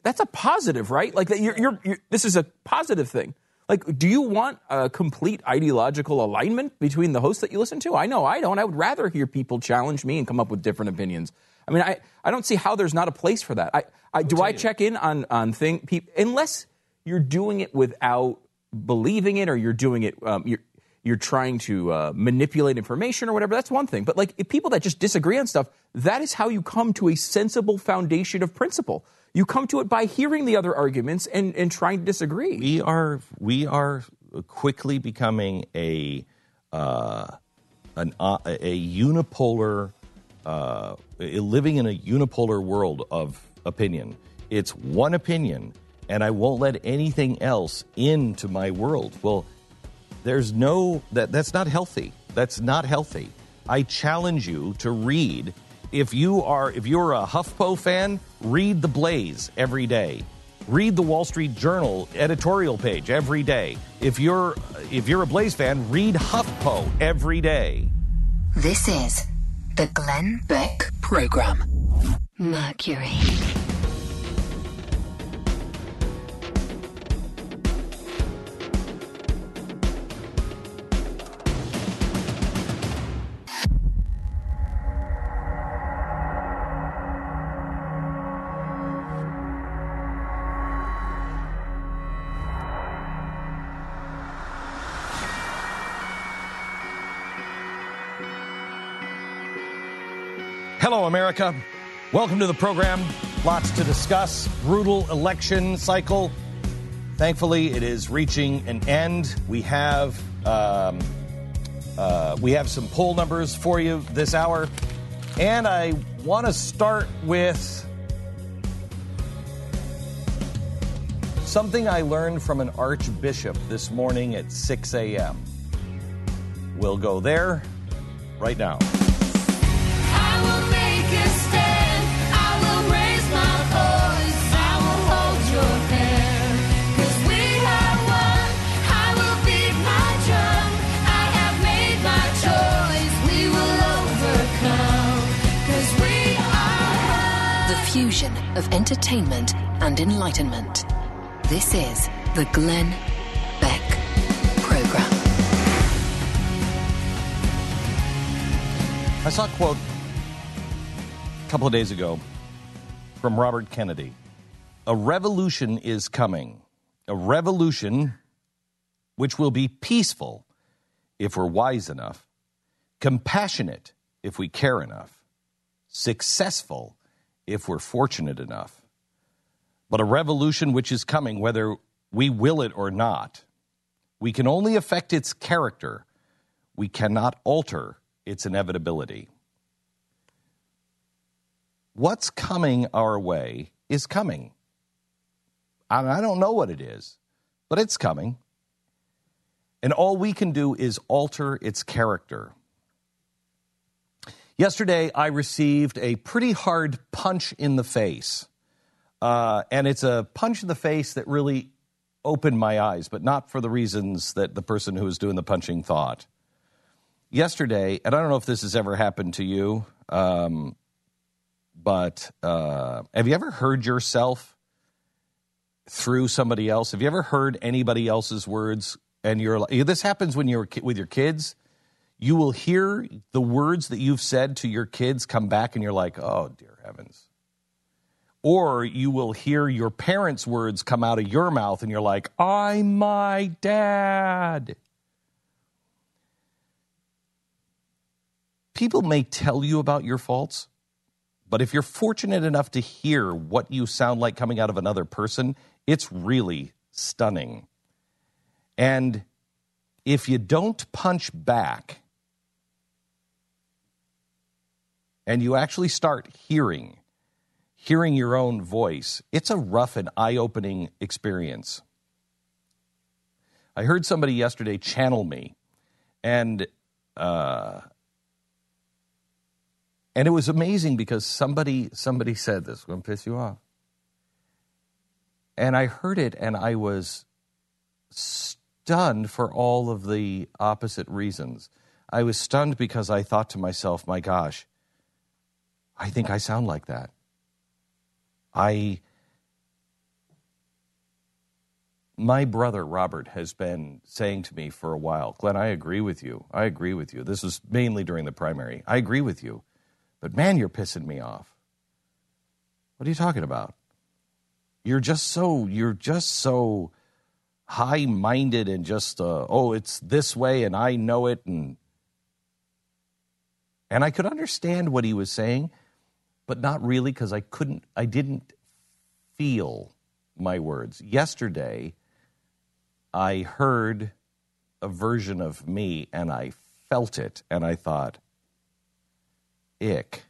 "That's a positive, right? Like that you're, you're, you're this is a positive thing." Like, do you want a complete ideological alignment between the hosts that you listen to? I know I don't. I would rather hear people challenge me and come up with different opinions. I mean, I, I don't see how there's not a place for that. I, I do I check in on on thing peop unless you're doing it without believing it or you're doing it um, you're you're trying to uh, manipulate information or whatever. That's one thing. But like if people that just disagree on stuff, that is how you come to a sensible foundation of principle. You come to it by hearing the other arguments and, and trying to disagree. we are we are quickly becoming a uh, an uh, a unipolar uh, living in a unipolar world of opinion. It's one opinion, and I won't let anything else into my world. Well, there's no that that's not healthy. That's not healthy. I challenge you to read. If you are if you're a HuffPo fan, read The Blaze every day. Read the Wall Street Journal editorial page every day. If you're if you're a Blaze fan, read HuffPo every day. This is the Glenn Beck Program. Mercury. America. Welcome to the program. Lots to discuss. Brutal election cycle. Thankfully, it is reaching an end. We have um, uh, we have some poll numbers for you this hour, and I want to start with something I learned from an archbishop this morning at 6 a.m. We'll go there right now. Of entertainment and enlightenment. This is the Glenn Beck Program. I saw a quote a couple of days ago from Robert Kennedy. A revolution is coming. A revolution which will be peaceful if we're wise enough, compassionate if we care enough, successful if we're fortunate enough. But a revolution which is coming, whether we will it or not, we can only affect its character. We cannot alter its inevitability. What's coming our way is coming. I I don't know what it is, but it's coming. And all we can do is alter its character. Yesterday, I received a pretty hard punch in the face. Uh, and it's a punch in the face that really opened my eyes, but not for the reasons that the person who was doing the punching thought. Yesterday, and I don't know if this has ever happened to you, um, but uh, have you ever heard yourself through somebody else? Have you ever heard anybody else's words? And you're like, this happens when you're with your kids. You will hear the words that you've said to your kids come back, and you're like, oh, dear heavens. Or you will hear your parents' words come out of your mouth, and you're like, I'm my dad. People may tell you about your faults, but if you're fortunate enough to hear what you sound like coming out of another person, it's really stunning. And if you don't punch back and you actually start hearing, hearing your own voice, it's a rough and eye opening experience. I heard somebody yesterday channel me, and uh, and it was amazing because somebody somebody said this going to piss you off, and I heard it, and I was stunned for all of the opposite reasons. I was stunned because I thought to myself, "My gosh, I think I sound like that." I my brother Robert has been saying to me for a while, Glenn, I agree with you. I agree with you. This was mainly during the primary. I agree with you. But man, you're pissing me off. What are you talking about? You're just so you're just so high-minded and just uh, oh, it's this way and I know it and and I could understand what he was saying, but not really because I couldn't I didn't feel my words. Yesterday, I heard a version of me and I felt it and I thought, ick.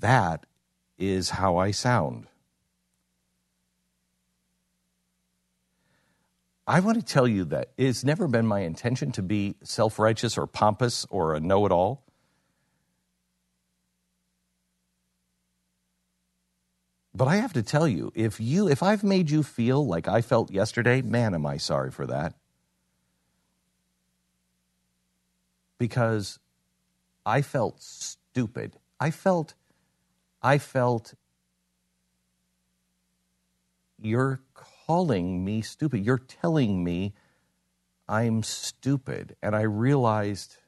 That is how I sound. I want to tell you that it's never been my intention to be self righteous or pompous or a know it all. But I have to tell you, if you if I've made you feel like I felt yesterday, man, am I sorry for that. Because I felt stupid. I felt I felt you're calling me stupid. You're telling me I'm stupid. And I realized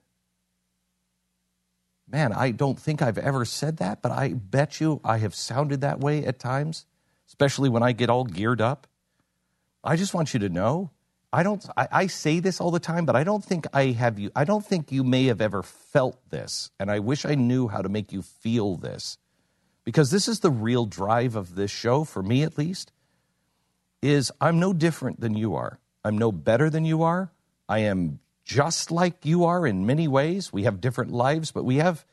man, I don't think I've ever said that, but I bet you I have sounded that way at times, especially when I get all geared up. I just want you to know I don't. I, I say this all the time, but I don't think I have you. I don't think you may have ever felt this, and I wish I knew how to make you feel this, because this is the real drive of this show for me, at least. Is I'm no different than you are. I'm no better than you are. I am just like you are in many ways. We have different lives, but we have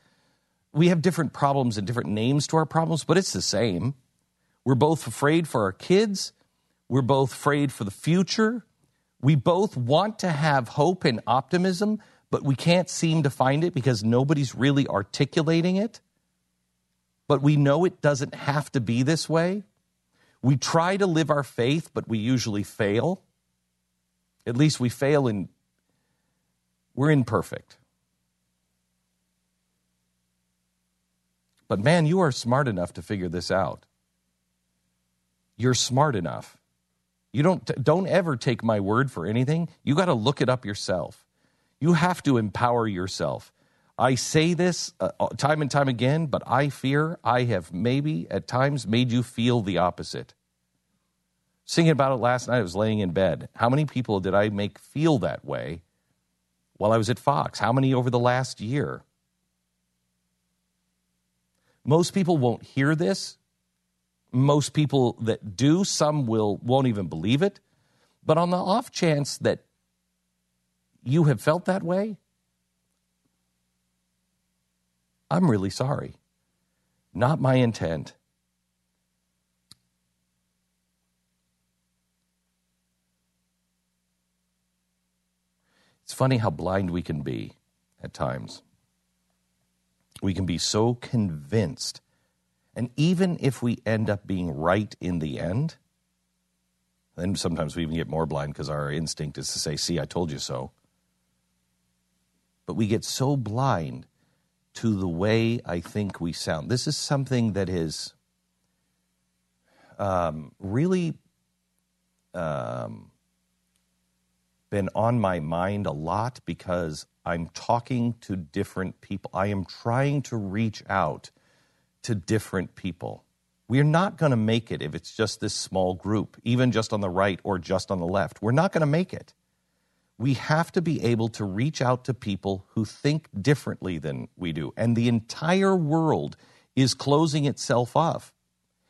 we have different problems and different names to our problems, but it's the same. We're both afraid for our kids. We're both afraid for the future. We both want to have hope and optimism, but we can't seem to find it because nobody's really articulating it. But we know it doesn't have to be this way. We try to live our faith, but we usually fail. At least we fail in, we're imperfect. But man, you are smart enough to figure this out. You're smart enough. You don't don't ever take my word for anything. You got to look it up yourself. You have to empower yourself. I say this uh, time and time again, but I fear I have maybe at times made you feel the opposite. Singing about it last night, I was laying in bed. How many people did I make feel that way while I was at Fox? How many over the last year? Most people won't hear this. Most people that do, some will won't even believe it. But on the off chance that you have felt that way, I'm really sorry. Not my intent. It's funny how blind we can be at times. We can be so convinced. And even if we end up being right in the end, then sometimes we even get more blind because our instinct is to say, See, I told you so. But we get so blind to the way I think we sound. This is something that is um, really um, been on my mind a lot because I'm talking to different people. I am trying to reach out to different people. We're not going to make it if it's just this small group, even just on the right or just on the left. We're not going to make it. We have to be able to reach out to people who think differently than we do. And the entire world is closing itself off.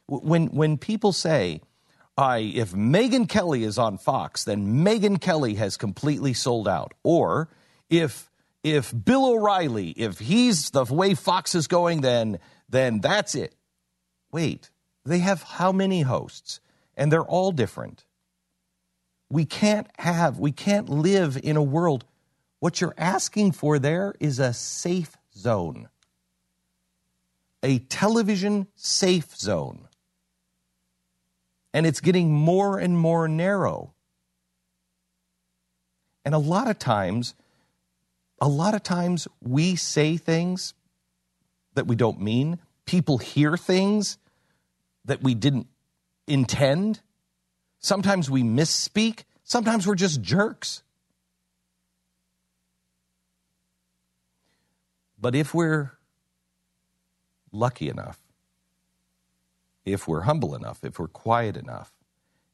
When, when people say, I, if Megyn Kelly is on Fox, then Megyn Kelly has completely sold out. Or if if Bill O'Reilly, if he's the way Fox is going, then then that's it. Wait, they have how many hosts? And they're all different. We can't have, we can't live in a world. What you're asking for there is a safe zone, a television safe zone. And it's getting more and more narrow. And a lot of times, a lot of times we say things that we don't mean. People hear things that we didn't intend. Sometimes we misspeak. Sometimes we're just jerks. But if we're lucky enough, if we're humble enough, if we're quiet enough,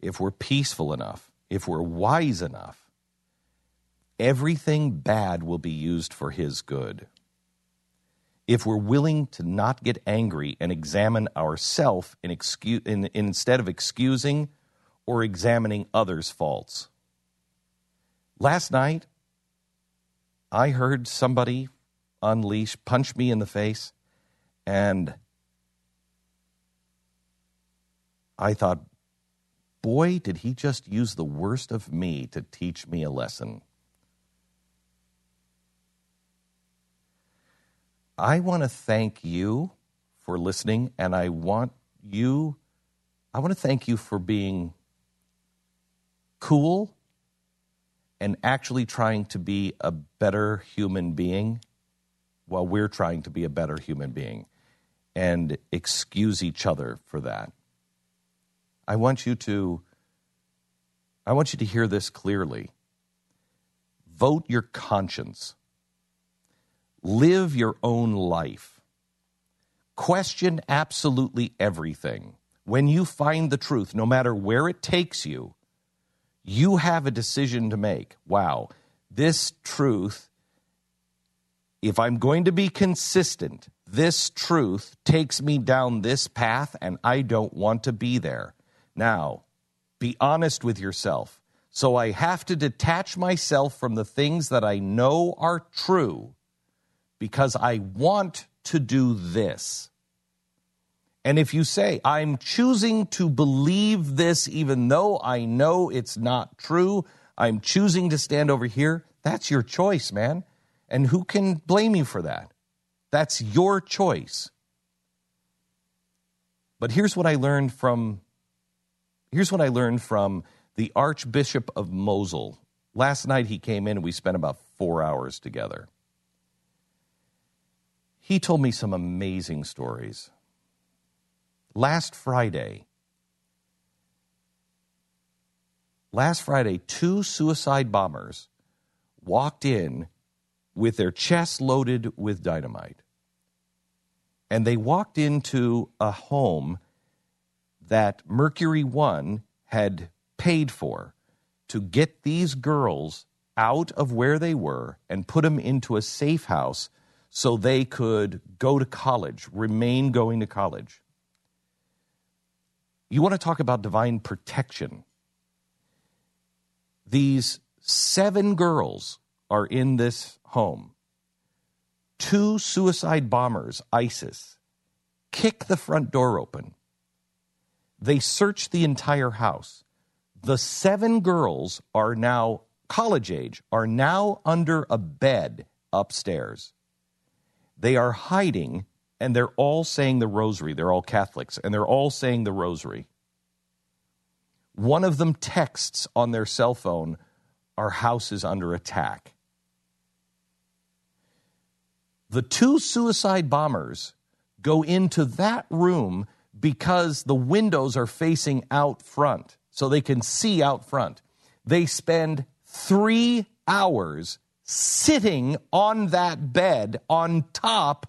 if we're peaceful enough, if we're wise enough, everything bad will be used for His good. If we're willing to not get angry and examine ourselves in excu- in, instead of excusing or examining others' faults. Last night, I heard somebody unleash, punch me in the face, and I thought, boy, did he just use the worst of me to teach me a lesson. I want to thank you for listening, and I want you, I want to thank you for being cool and actually trying to be a better human being while we're trying to be a better human being and excuse each other for that. I want you to I want you to hear this clearly. Vote your conscience. Live your own life. Question absolutely everything. When you find the truth, no matter where it takes you, You have a decision to make. Wow, this truth, if I'm going to be consistent, this truth takes me down this path and I don't want to be there. Now, be honest with yourself. So I have to detach myself from the things that I know are true because I want to do this. And if you say, I'm choosing to believe this even though I know it's not true, I'm choosing to stand over here, that's your choice, man. And who can blame you for that? That's your choice. But here's what I learned from here's what I learned from the Archbishop of Mosul. Last night he came in and we spent about 4 hours together. He told me some amazing stories. Last Friday, last Friday, two suicide bombers walked in with their chests loaded with dynamite. And they walked into a home that Mercury One had paid for to get these girls out of where they were and put them into a safe house so they could go to college, remain going to college. You want to talk about divine protection. These seven girls are in this home. Two suicide bombers, ISIS, kick the front door open. They search the entire house. The seven girls are now college age, are now under a bed upstairs. They are hiding and they're all saying the rosary. They're all Catholics and they're all saying the rosary. One of them texts on their cell phone, Our house is under attack. The two suicide bombers go into that room because the windows are facing out front, so they can see out front. They spend three hours sitting on that bed on top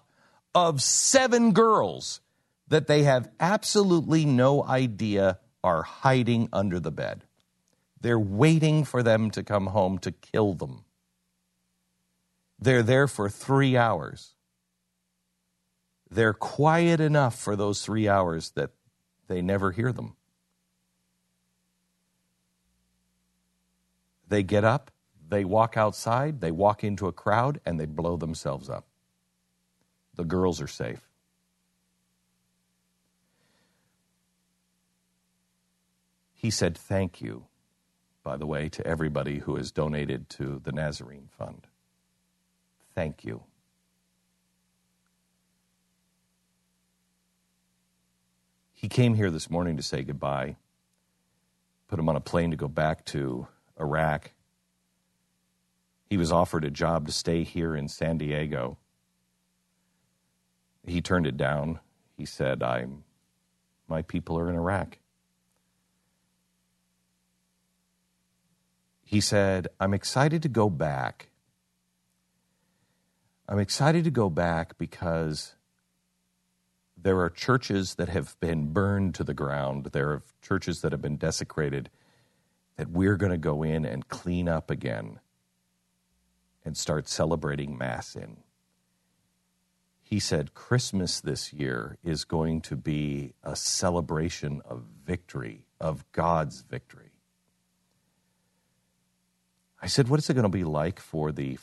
of seven girls that they have absolutely no idea are hiding under the bed. They're waiting for them to come home to kill them. They're there for three hours. They're quiet enough for those three hours that they never hear them. They get up, they walk outside, they walk into a crowd, and they blow themselves up. The girls are safe. He said, Thank you, by the way, to everybody who has donated to the Nazarene Fund. Thank you. He came here this morning to say goodbye, put him on a plane to go back to Iraq. He was offered a job to stay here in San Diego. He turned it down. He said, I'm, my people are in Iraq. He said, I'm excited to go back. I'm excited to go back because there are churches that have been burned to the ground. There are churches that have been desecrated that we're going to go in and clean up again and start celebrating Mass in. He said Christmas this year is going to be a celebration of victory, of God's victory. I said, What is it going to be like for the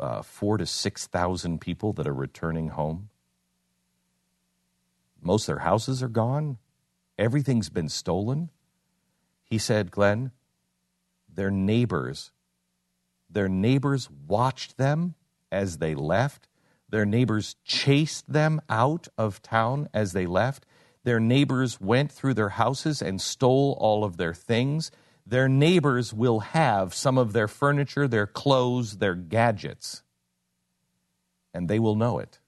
uh, four to 6,000 people that are returning home? Most of their houses are gone, everything's been stolen. He said, Glenn, their neighbors, their neighbors watched them as they left. Their neighbors chased them out of town as they left. Their neighbors went through their houses and stole all of their things. Their neighbors will have some of their furniture, their clothes, their gadgets, and they will know it.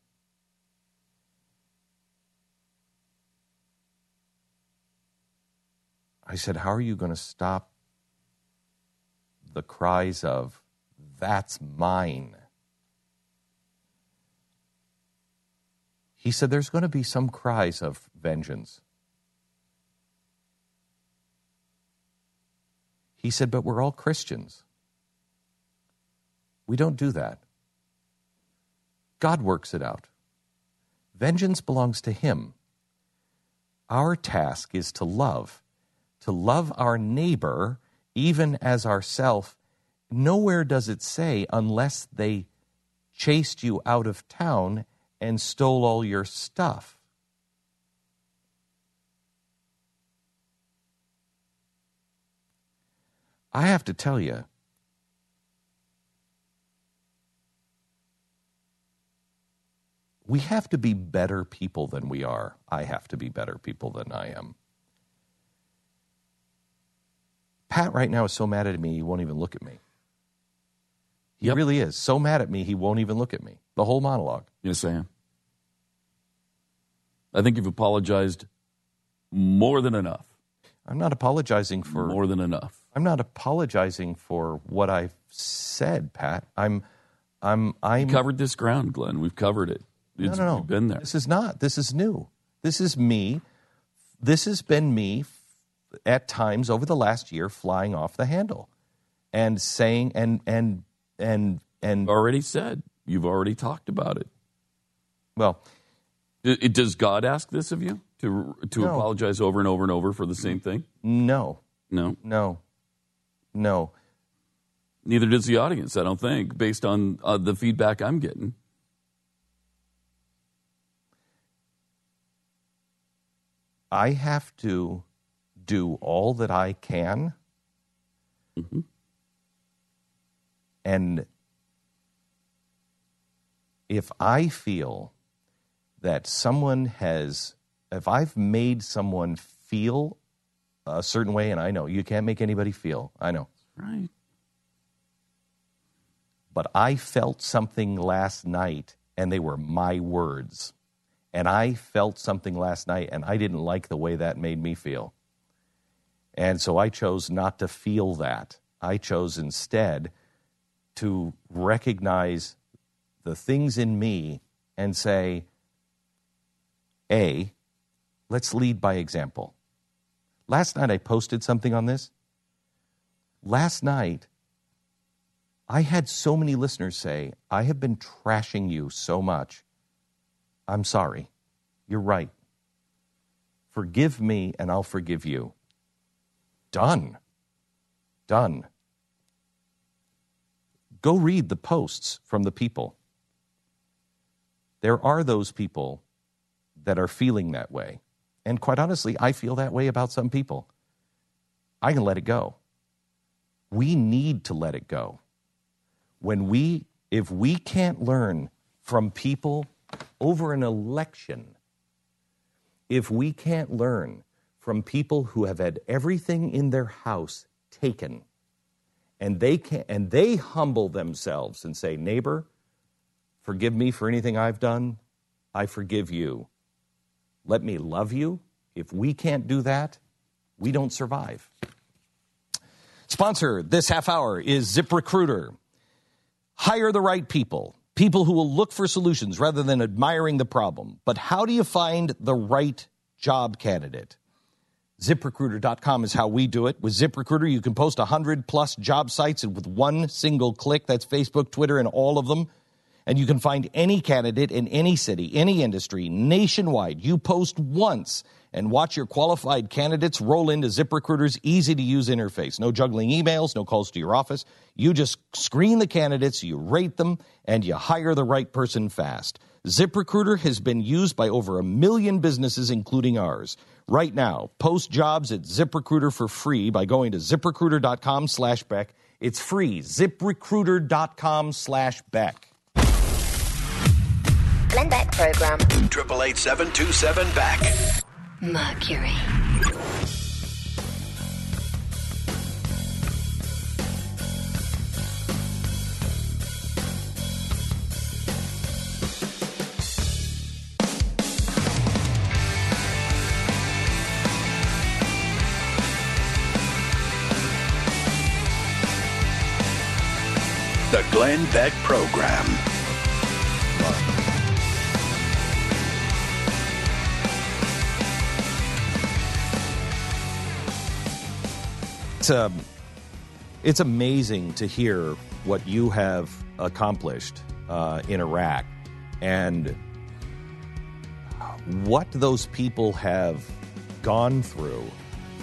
I said, How are you going to stop the cries of, That's mine? He said, There's going to be some cries of vengeance. He said, But we're all Christians. We don't do that. God works it out. Vengeance belongs to Him. Our task is to love, to love our neighbor even as ourself. Nowhere does it say unless they chased you out of town and stole all your stuff. I have to tell you, we have to be better people than we are. I have to be better people than I am. Pat right now is so mad at me, he won't even look at me. He really is. So mad at me, he won't even look at me. The whole monologue. Yes, I am. I think you've apologized more than enough. I'm not apologizing for more than enough. I'm not apologizing for what I've said, Pat. I'm I'm I'm We covered this ground, Glenn. We've covered it. No, It's, no, no. We've been there. This is not. This is new. This is me. This has been me at times over the last year flying off the handle and saying and and and and already said. You've already talked about it. Well, it, does God ask this of you to to No. apologize over and over and over for the same thing? No. No. No. No. Neither does the audience, I don't think, based on uh, the feedback I'm getting. I have to do all that I can. Mm-hmm. And if I feel that someone has, if I've made someone feel a certain way, and I know you can't make anybody feel, I know. Right. But I felt something last night, and they were my words. And I felt something last night, and I didn't like the way that made me feel. And so I chose not to feel that. I chose instead to recognize the things in me and say, A, let's lead by example. Last night I posted something on this. Last night, I had so many listeners say, I have been trashing you so much. I'm sorry. You're right. Forgive me and I'll forgive you. Done. Done. Go read the posts from the people. There are those people that are feeling that way. And quite honestly, I feel that way about some people. I can let it go. We need to let it go. When we, if we can't learn from people over an election, if we can't learn from people who have had everything in their house taken, and they can and they humble themselves and say, "Neighbor, forgive me for anything I've done. I forgive you. Let me love you." If we can't do that, we don't survive. Sponsor this half hour is ZipRecruiter. Hire the right people, people who will look for solutions rather than admiring the problem. But how do you find the right job candidate? ZipRecruiter.com is how we do it. With ZipRecruiter, you can post 100 plus job sites with one single click. That's Facebook, Twitter, and all of them. And you can find any candidate in any city, any industry, nationwide. You post once and watch your qualified candidates roll into ZipRecruiter's easy to use interface. No juggling emails, no calls to your office. You just screen the candidates, you rate them, and you hire the right person fast. ZipRecruiter has been used by over a million businesses, including ours. Right now, post jobs at ZipRecruiter for free by going to ziprecruiter.com slash Beck. It's free. ZipRecruiter.com slash Beck. Glenn Beck program. Triple eight seven two seven BECK. Mercury. Glenn Beck Program. It's, um, it's amazing to hear what you have accomplished uh, in Iraq and what those people have gone through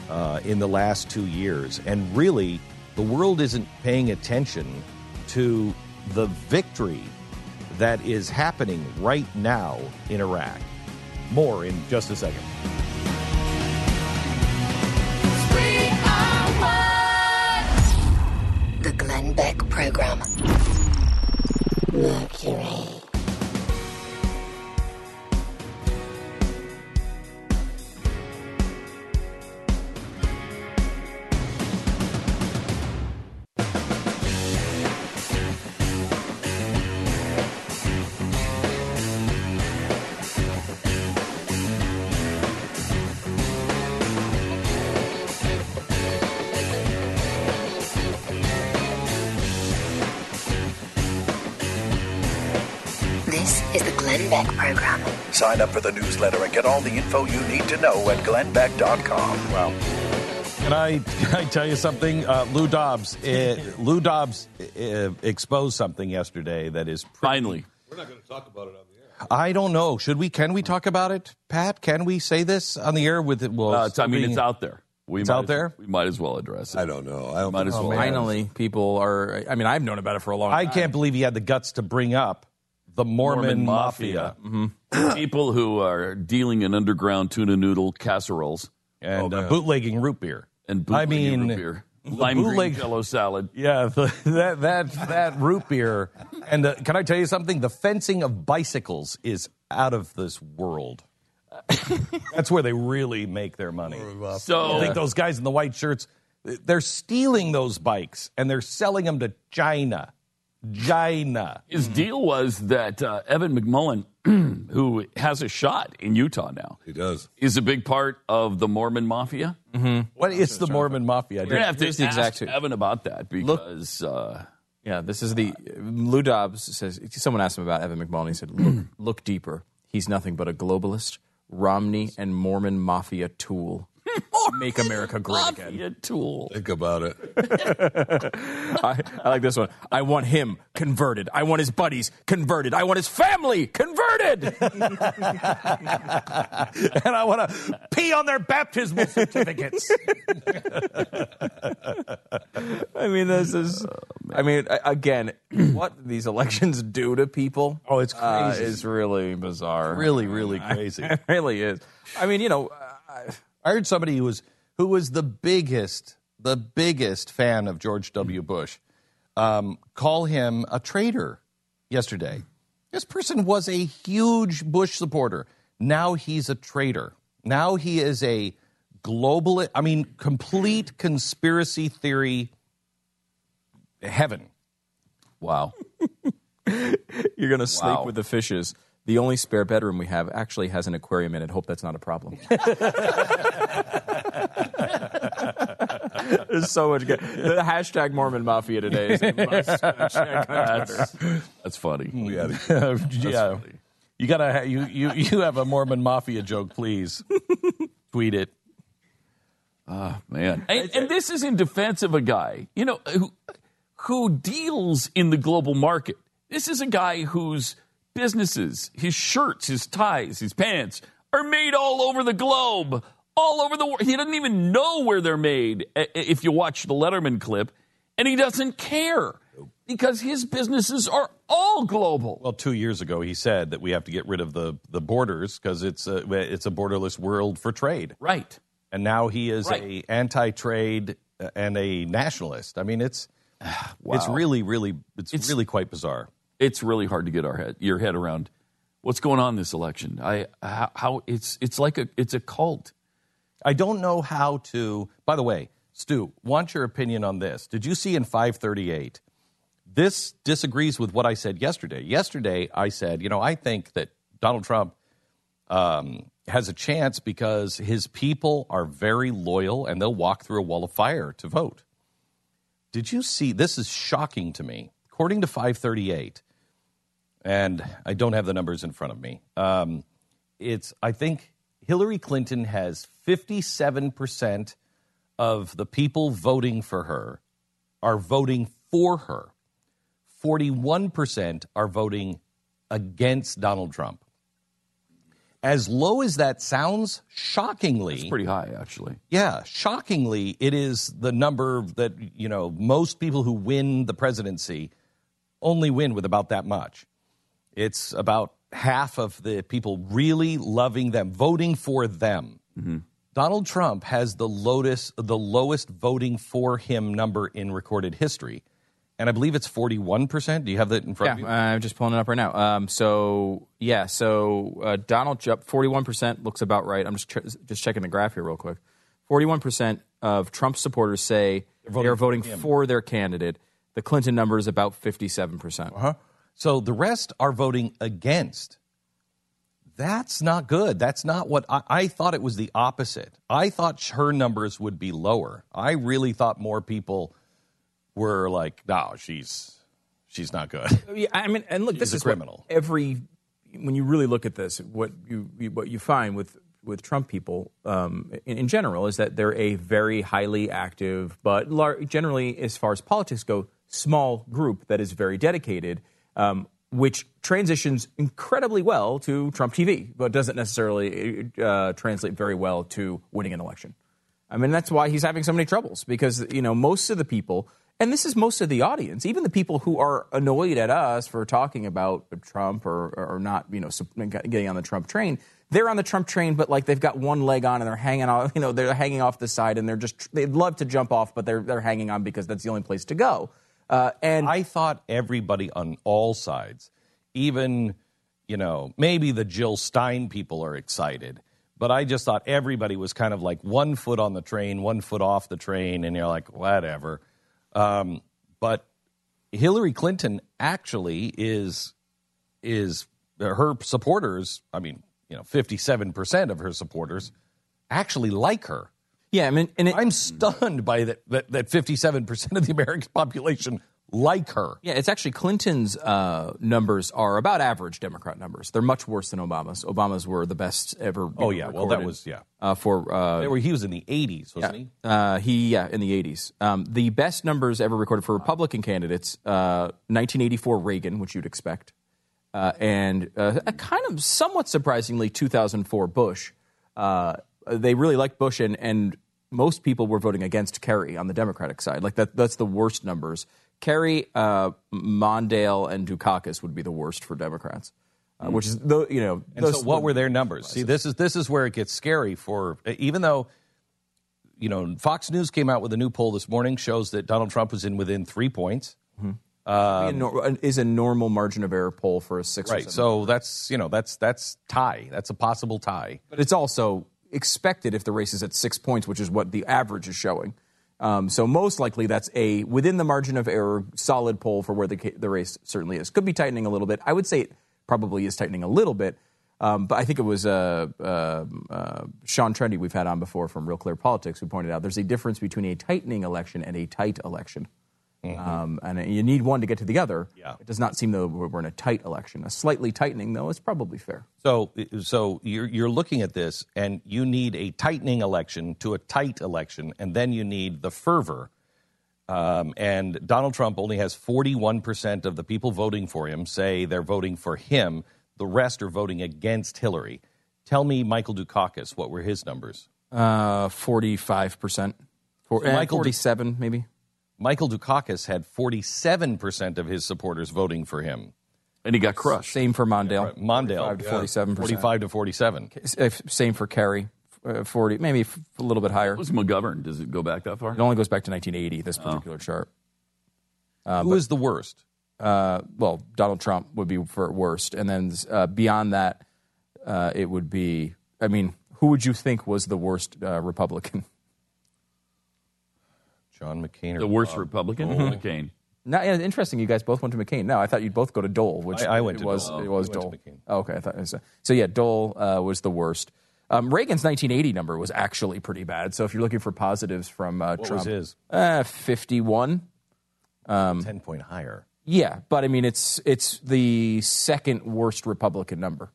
uh, in the last two years. And really, the world isn't paying attention to the victory that is happening right now in Iraq. More in just a second. The Glenn Beck Program. Mercury. Sign up for the newsletter and get all the info you need to know at glennbeck.com. Wow. Can I, can I tell you something? Uh, Lou Dobbs, uh, Lou Dobbs uh, exposed something yesterday that is finally. We're not going to talk about it on the air. I don't know. Should we? Can we talk about it, Pat? Can we say this on the air with it? Well, Uh, I mean, being- it's out there. We It's might out as- there? We might as well address it. I don't know. I don't might as well. Finally, people are. I mean, I've known about it for a long I time. can't believe he had the guts to bring up the Mormon, Mafia. *clears throat* People who are dealing in underground tuna noodle casseroles and uh, bootlegging root beer. and I bootlegging mean, root beer, the lime green bootleg- Jello salad. Yeah, the, that that that root beer, and the, can I tell you something? The fencing of bicycles is out of this world. *laughs* That's where they really make their money. So- I think those guys in the white shirts, they're stealing those bikes and they're selling them to China. China. His deal was that uh, Evan McMullin, *clears throat* who has a shot in Utah now, he does, is a big part of the Mormon Mafia. Mm-hmm. What is the Mormon Mafia? We're gonna have to Here's the ask exact- Evan about that because uh, Yeah, this is the Lou Dobbs says. Someone asked him about Evan McMullin. He said, "Look, *clears throat* look deeper. He's nothing but a globalist, Romney, and Mormon mafia tool. *laughs* Make America great again. Mafia tool. Think about it. *laughs* I, I like this one. I want him converted. I want his buddies converted. I want his family converted. *laughs* and I want to pee on their baptismal certificates. I mean, this is. I mean, again, *clears throat* what these elections do to people? Oh, it's uh, crazy. is really bizarre. really, really crazy. it really is. I mean, you know, I heard somebody who was who was the biggest, the biggest fan of George W. Bush, um, call him a traitor yesterday. This person was a huge Bush supporter. Now he's a traitor. Now he is a global. I mean, complete conspiracy theory. Heaven. wow. *laughs* you're going to sleep Wow. with the fishes. The only spare bedroom we have actually has an aquarium in it. Hope that's not a problem. *laughs* There's so much good. The hashtag Mormon Mafia today is a must *laughs* check on Twitter. That's, that's funny. *laughs* yeah. You gotta ha- you you you have a Mormon mafia joke, please. Tweet it. Ah, man. And, and this is in defense of a guy, you know, who, who deals in the global market. This is a guy whose businesses, his shirts, his ties, his pants are made all over the globe, all over the world. He doesn't even know where they're made if you watch the Letterman clip, and he doesn't care because his businesses are all global. Well, two years ago, he said that we have to get rid of the the borders because it's a it's a borderless world for trade. Right. And now he is Right. a anti-trade uh, and a nationalist. I mean, it's *sighs* it's really really it's, It's- really quite bizarre. It's really hard to get our head your head around what's going on this election. I how, how it's it's like a it's a cult. I don't know how to. By the way, Stu, want your opinion on this? Did you see in 538? This disagrees with what I said yesterday. Yesterday, I said, you know, I think that Donald Trump um, has a chance because his people are very loyal and they'll walk through a wall of fire to vote. Did you see? This is shocking to me. According to 538, and I don't have the numbers in front of me. Um, it's I think Hillary Clinton has 57% of the people voting for her are voting for her. 41% are voting against Donald Trump. As low as that sounds, shockingly. It's pretty high, actually. Yeah, shockingly, it is the number that, you know, most people who win the presidency only win with about that much. It's about half of the people really loving them, voting for them. Donald Trump has the lotus, the lowest voting for him number in recorded history. And I believe it's 41%. Do you have that in front of you? Yeah, I'm just pulling it up right now. Um, so yeah, so uh, Donald Trump, 41 percent looks about right. I'm just tr- just checking the graph here real quick. 41 percent of Trump supporters say they are voting for for their candidate. The Clinton number is about 57 percent. Uh-huh. So the rest are voting against. That's not good. That's not what I, I thought it was the opposite. I thought her numbers would be lower. I really thought more people were like, no, she's she's not good. *laughs* Yeah, I mean, and look, this She's a is criminal. every when you really look at this, what you you- what you find with with Trump people um, in, in general is that they're a very highly active, but lar- generally, as far as politics go, small group that is very dedicated, um, which transitions incredibly well to Trump TV, but doesn't necessarily uh, translate very well to winning an election. I mean, that's why he's having so many troubles because, you know, most of the people, and this is most of the audience, even the people who are annoyed at us for talking about Trump or, or not, you know, getting on the Trump train, they're on the Trump train, but like they've got one leg on and they're hanging off, *laughs* you know, they're hanging off the side and they're just, they'd love to jump off, but they're, they're hanging on because that's the only place to go. Uh, and I thought everybody on all sides, even, you know, maybe the Jill Stein people are excited, but I just thought everybody was kind of like one foot on the train, one foot off the train, and you're like, whatever. Um, but Hillary Clinton actually is is her supporters. I mean, you know, fifty seven percent of her supporters actually like her. Yeah, I mean, and I'm stunned by that that that fifty seven percent of the American population like her. Yeah, it's actually Clinton's uh, numbers are about average Democrat numbers. They're much worse than Obama's. Obama's were the best ever. Oh, yeah. Well, that was- yeah. Uh, for uh, They were- he was in the eighties, wasn't yeah. he? Uh, he yeah in the 80s. Um, the best numbers ever recorded for Republican candidates: uh, 1984 Reagan, which you'd expect, uh, and uh, a kind of somewhat surprisingly 2004 Bush. They really liked Bush, and and most people were voting against Kerry on the Democratic side. Like that, that's the worst numbers. Kerry, uh, Mondale, and Dukakis would be the worst for Democrats. Uh, which is the you know And so, what were their numbers? See, this is this is where it gets scary. For even though, you know, Fox News came out with a new poll this morning shows that Donald Trump was in within three points. A nor- is a normal margin of error poll for a six. Right. So that's you know that's that's tie. That's a possible tie. but it's also expected if the race is at six points, which is what the average is showing. Um, so most likely that's a within the margin of error solid poll for where the the race certainly is. Could be tightening a little bit. I would say it probably is tightening a little bit. Um, but I think it was uh, uh, uh, Sean Trende we've had on before from Real Clear Politics who pointed out there's a difference between a tightening election and a tight election. Um, and you need one to get to the other. Yeah. It does not seem though we're in a tight election. A slightly tightening though is probably fair. So so you're you're looking at this, and you need a tightening election to a tight election, and then you need the fervor. Um, and Donald Trump only has 41% of the people voting for him say they're voting for him. The rest are voting against Hillary. Tell me, Michael Dukakis, what were his numbers? Uh, forty-five percent. So Michael forty-seven, maybe. Michael Dukakis had 47% of his supporters voting for him. And he got crushed. Same for Mondale. Mondale, 45 to 47 percent. 45 to 47. Same for Kerry. Uh, Forty, maybe f- a little bit higher. What was McGovern? Does it go back that far? It only goes back to 1980. This particular chart. Uh, Who but- is the worst? Uh, well, Donald Trump would be for worst, and then uh, beyond that, uh, it would be. I mean, who would you think was the worst uh, Republican? *laughs* John McCain. Or The worst Bob Republican? Dole? *laughs* McCain. Now, yeah, interesting. You guys both went to McCain. No, I thought you'd both go to Dole, which I- I went it to was. Dole. It was We went Dole. to Oh, okay, I thought it was, so. Yeah, Dole uh, was the worst. Um, Reagan's 1980 number was actually pretty bad. So if you're looking for positives from uh, What Trump, was his? Uh, 51. Um, 10 point higher. Yeah, but I mean, it's it's the second worst Republican number.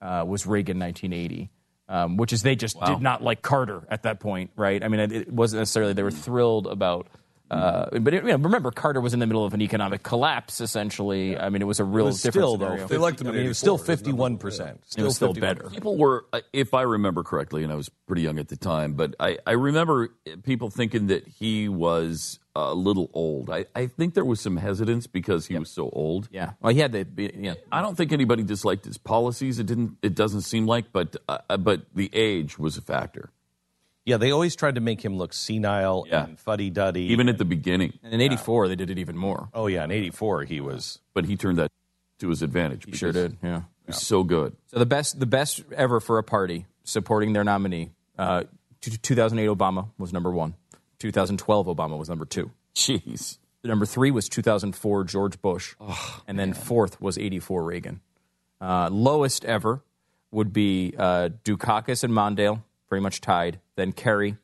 Uh, was Reagan 1980, um, which is they just Wow. did not like Carter at that point, right? I mean, it, it wasn't necessarily they were thrilled about Uh, but it, you know, remember, Carter was in the middle of an economic collapse. Essentially, I mean, it was a real was different still, scenario. though, 50 I mean, it was still 51%. It was still 51%. better. People were, uh, if I remember correctly, and I was pretty young at the time, but I, I remember people thinking that he was a little old. I, I think there was some hesitance because he was so old. Yeah. Well, he had the, yeah. I don't think anybody disliked his policies. It didn't. It doesn't seem like, but uh, but the age was a factor. Yeah, they always tried to make him look senile and fuddy duddy. Even at the beginning. And in '84, they did it even more. Oh yeah, in '84 he was. But he turned that to his advantage. He sure did. Yeah. He was so good. So the best, the best ever for a party supporting their nominee. Uh, t- 2008 Obama was number one. 2012 Obama was number two. Jeez. Number three was 2004 George Bush, and then fourth was 84 Reagan. Uh, lowest ever would be uh, Dukakis and Mondale, pretty much tied. Then Kerry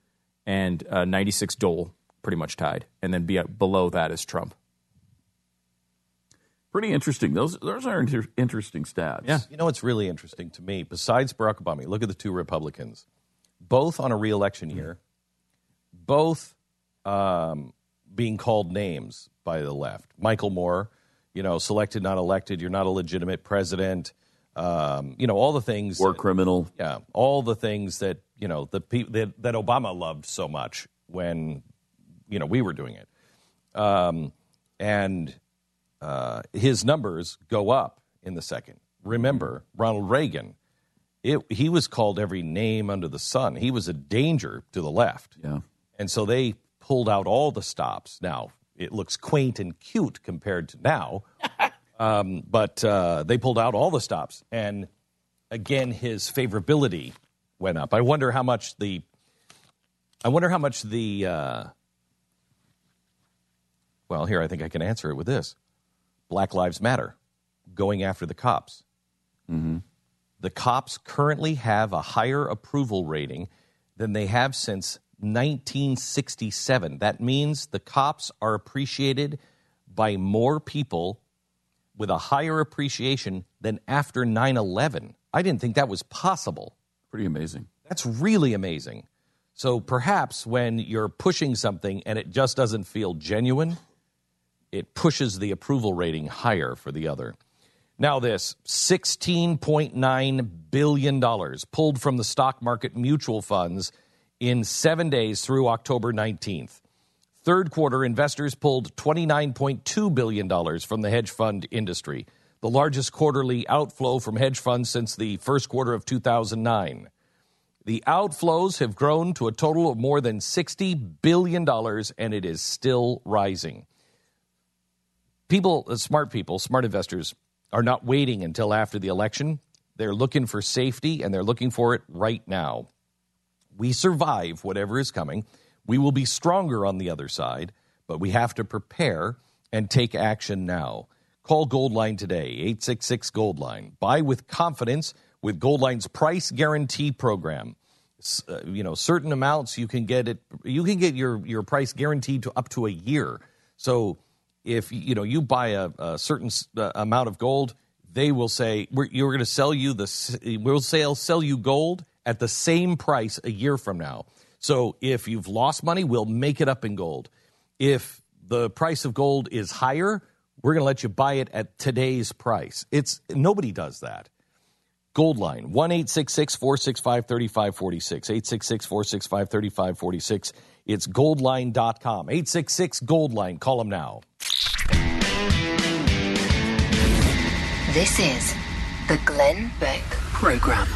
and uh, 96 Dole, pretty much tied. And then be, below that is Trump. Pretty interesting. Those those are inter- interesting stats. Yeah. You know what's really interesting to me, besides Barack Obama, look at the two Republicans, both on a reelection year, both um, being called names by the left. Michael Moore, you know, selected, not elected, you're not a legitimate president. Um, you know, all the things. War criminal. Yeah, all the things that, you know, the pe- that, that Obama loved so much when, you know, we were doing it. Um, and uh, his numbers go up in the second. Remember, Ronald Reagan, it, he was called every name under the sun. He was a danger to the left. Yeah. And so they pulled out all the stops. Now, it looks quaint and cute compared to now, *laughs* um, but uh, they pulled out all the stops. And again, his favorability went up. I wonder how much the. I wonder how much the. Uh, well, here, I think I can answer it with this Black Lives Matter going after the cops. Mm-hmm. The cops currently have a higher approval rating than they have since 1967. That means the cops are appreciated by more people with a higher appreciation than after 9 11. I didn't think that was possible. Pretty amazing. That's really amazing. So perhaps when you're pushing something and it just doesn't feel genuine, it pushes the approval rating higher for the other. Now, this $16.9 billion pulled from the stock market mutual funds in seven days through October 19th. Third quarter, investors pulled $29.2 billion from the hedge fund industry, the largest quarterly outflow from hedge funds since the first quarter of 2009. The outflows have grown to a total of more than $60 billion, and it is still rising. People, uh, smart people, smart investors, are not waiting until after the election. They're looking for safety, and they're looking for it right now. We survive whatever is coming. We will be stronger on the other side, but we have to prepare and take action now. Call Goldline today, 866 Goldline. Buy with confidence with Goldline's price guarantee program. Uh, you know, certain amounts you can get it you can get your your price guaranteed to up to a year. So if you know you buy a, a certain uh, amount of gold, they will say we're, you're going to sell you the we'll sell sell you gold at the same price a year from now. So if you've lost money, we'll make it up in gold. If the price of gold is higher, we're going to let you buy it at today's price. It's nobody does that. Goldline, 1 465 3546. 866 465 3546. It's goldline.com. 866 Goldline. Call them now. This is the Glenn Beck Program.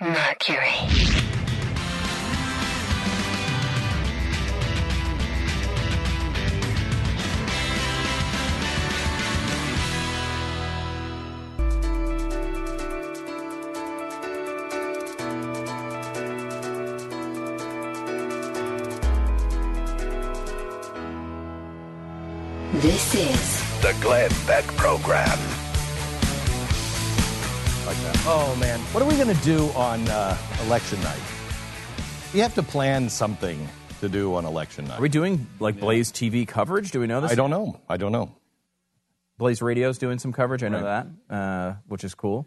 Mercury. Glenn Beck Program. Like that. Oh, man. What are we going to do on uh, election night? We have to plan something to do on election night. Are we doing like Blaze TV coverage? Do we know this? I don't know. I don't know. Blaze Radio's doing some coverage. I know Right. that, uh, which is cool.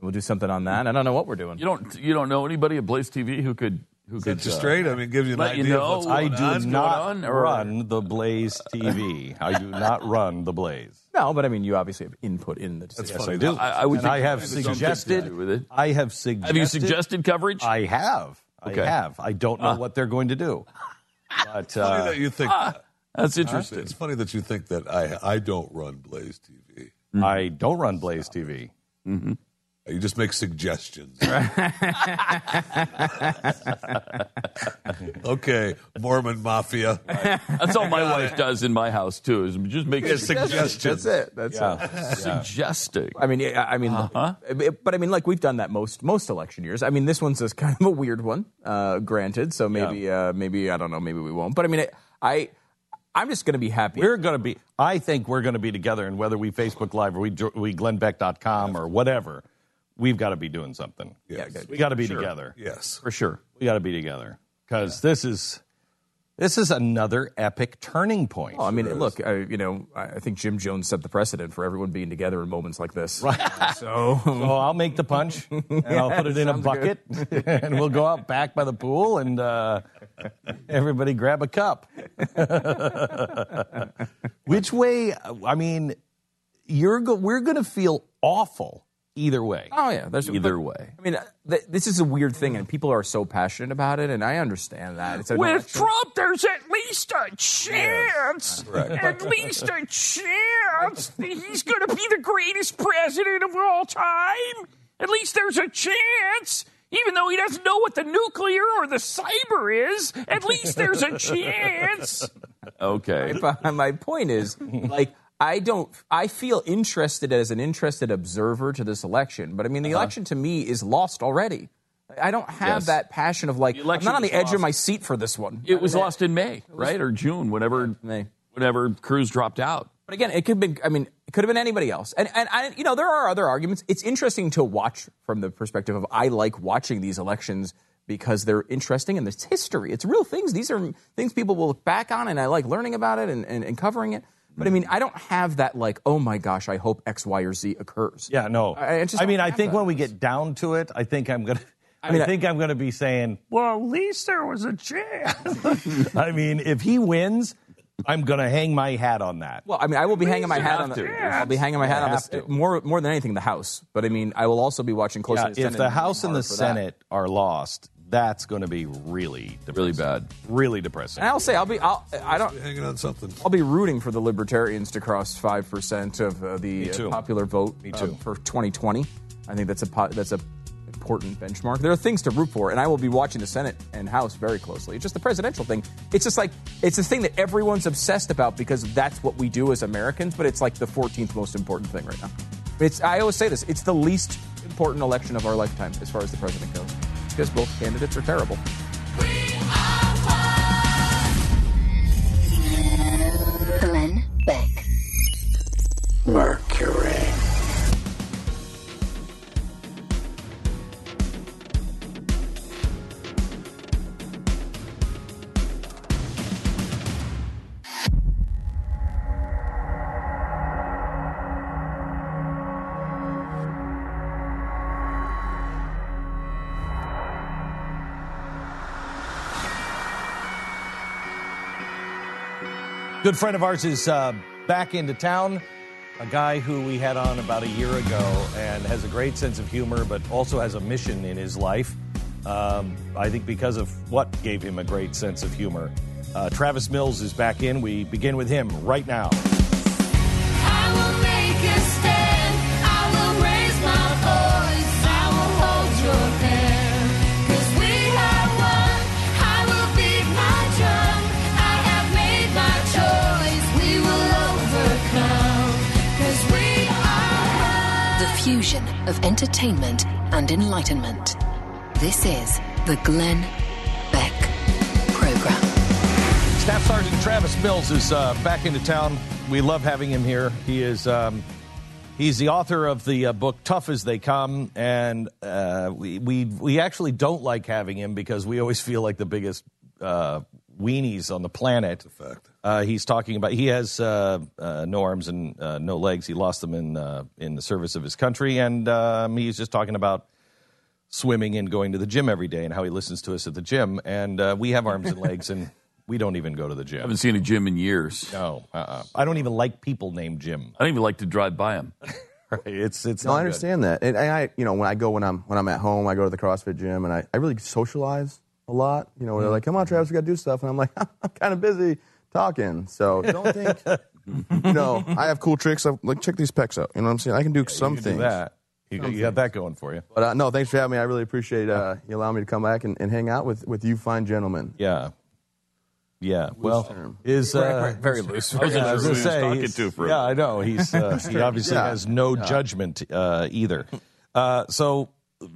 We'll do something on that. I don't know what we're doing. You don't you don't know anybody at Blaze TV who could who Set could you uh, straight. I mean, gives you an let you idea know of what's I going do on. not on, or- run the Blaze TV. I do not *laughs* run the Blaze. No, but I mean, you obviously have input in the decision. Yes, I do. I- I would and think I have it's something to do suggested. with it. I have suggested. Have you suggested coverage? I have. Okay. I have. I don't know Ah. what they're going to do. *laughs* But Funny uh, that you think. Ah, that's interesting. It's funny that you think that I I don't run Blaze TV. I don't run Blaze TV. You just make suggestions. *laughs* okay, Mormon Mafia. That's all my wife does in my house too. Is just make Yeah, suggestions. suggestions. That's it. That's Yeah. it. Suggesting. I mean, I mean, Uh-huh. but I mean, like we've done that most most election years. I mean, this one's just *laughs* kind of a weird one, uh, granted. So maybe, uh, maybe I don't know, maybe we won't. But I mean, it, I, I'm just going to be happy. We're going to be. I think we're going to be together, and whether we Facebook Live or we jo- we GlennBeck.com or whatever, we've got to be doing something. Yes. We got to be Sure. together Yes. for sure. We got to be together because this is this is another epic turning point. Well, I mean, look, I, you know, I I think Jim Jones set the precedent for everyone being together in moments like this. Right. *laughs* So, So I'll make the punch *laughs* and I'll put it in a bucket *laughs* and we'll go out back by the pool and uh, everybody grab a cup. Which way? I mean, you're go- we're going to feel awful either way. Oh yeah, there's Either but- way. I mean, uh, th- this is a weird thing, and people are so passionate about it, and I understand that. It's With election. Trump, there's at least a chance, at least a chance that he's going to be the greatest president of all time. At least there's a chance. Even though he doesn't know what the nuclear or the cyber is, at least there's a chance. Okay. But *laughs* my point is, like, I don't. I feel interested as an interested observer to this election, but I mean, the election to me is lost already. I don't have Uh-huh. Yes. that passion of like. I'm not on the edge lost. of my seat for this one. It was lost in May, right? Or June, whenever, May. whenever Cruz dropped out. But again, it could have been. I mean, it could have been anybody else. And and I, you know, there are other arguments. It's interesting to watch from the perspective of I like watching these elections because they're interesting and it's history. It's real things. These are things people will look back on, and I like learning about it and, and, and covering it. But I mean, I don't have that like, oh my gosh, I hope X, Y, or Z occurs. Yeah, no. I- I I mean, I think that. when we get down to it, I think I'm gonna. I, mean, I- think I'm gonna be saying, well, at least there was a chance. *laughs* I mean, if he wins, I'm gonna hang my hat on that. Well, I mean, I will be hanging my hat on to. the, I'll be hanging my hat on this to. more more than anything the House. But I mean, I will also be watching closely. Yeah, Senate if the House and the for that. Senate are lost, that's going to be really, depressing. Really bad. really depressing. And I'll say I'll be I'll I don't Hanging on something. I'll be rooting for the libertarians to cross five percent of uh, the uh, popular vote Me uh, for 2020. I think that's a po- that's a important benchmark. There are things to root for, and I will be watching the Senate and House very closely. It's just the presidential thing. It's just like it's a thing that everyone's obsessed about because that's what we do as Americans. But it's like the 14th most important thing right now. It's I always say this. It's the least important election of our lifetime as far as the president goes because both candidates are terrible. Glenn Beck. Mercury. Good friend of ours is uh, back into town. A guy who we had on about a year ago and has a great sense of humor, but also has a mission in his life. Um, I think because of what gave him a great sense of humor. Uh, Travis Mills is back in. We begin with him right now. Of entertainment and enlightenment. This is the Glenn Beck Program. Staff Sergeant Travis Mills is uh, back into town. We love having him here. He is um, he's the author of the uh, book Tough as They Come, and uh, we, we we actually don't like having him because we always feel like the biggest uh, weenies on the planet. fact. Uh, he's talking about he has uh, uh, no arms and uh, no legs. He lost them in uh, in the service of his country, and um, he's just talking about swimming and going to the gym every day and how he listens to us at the gym. And uh, we have arms and *laughs* legs, and we don't even go to the gym. I haven't seen a gym in years. No, uh-uh. I don't even like people named Jim. I don't even like to drive by them. *laughs* right? It's it's. No, not I good. understand that, and, and I, you know, when I go when I'm when I'm at home, I go to the CrossFit gym, and I, I really socialize a lot. You know, they're Mm-hmm. like, "Come on, Travis, we got to do stuff," and I'm like, *laughs* "I'm kind of busy talking." So don't think, *laughs* you know, I have cool tricks. Of, like, check these pecs out. You know what I'm saying? I can do some You can do things. that. You, Some you got that going for you. But uh, no, thanks for having me. I really appreciate uh, you allowing me to come back and, and hang out with, with you fine gentlemen. Yeah. Yeah. Loose Well, term. is Right, uh, right, very loose. I I wasn't yeah, I was gonna who he was say, talking he's- to for yeah, I know. He's uh, *laughs* he obviously Yeah. has no Yeah. judgment uh, either. Uh, so,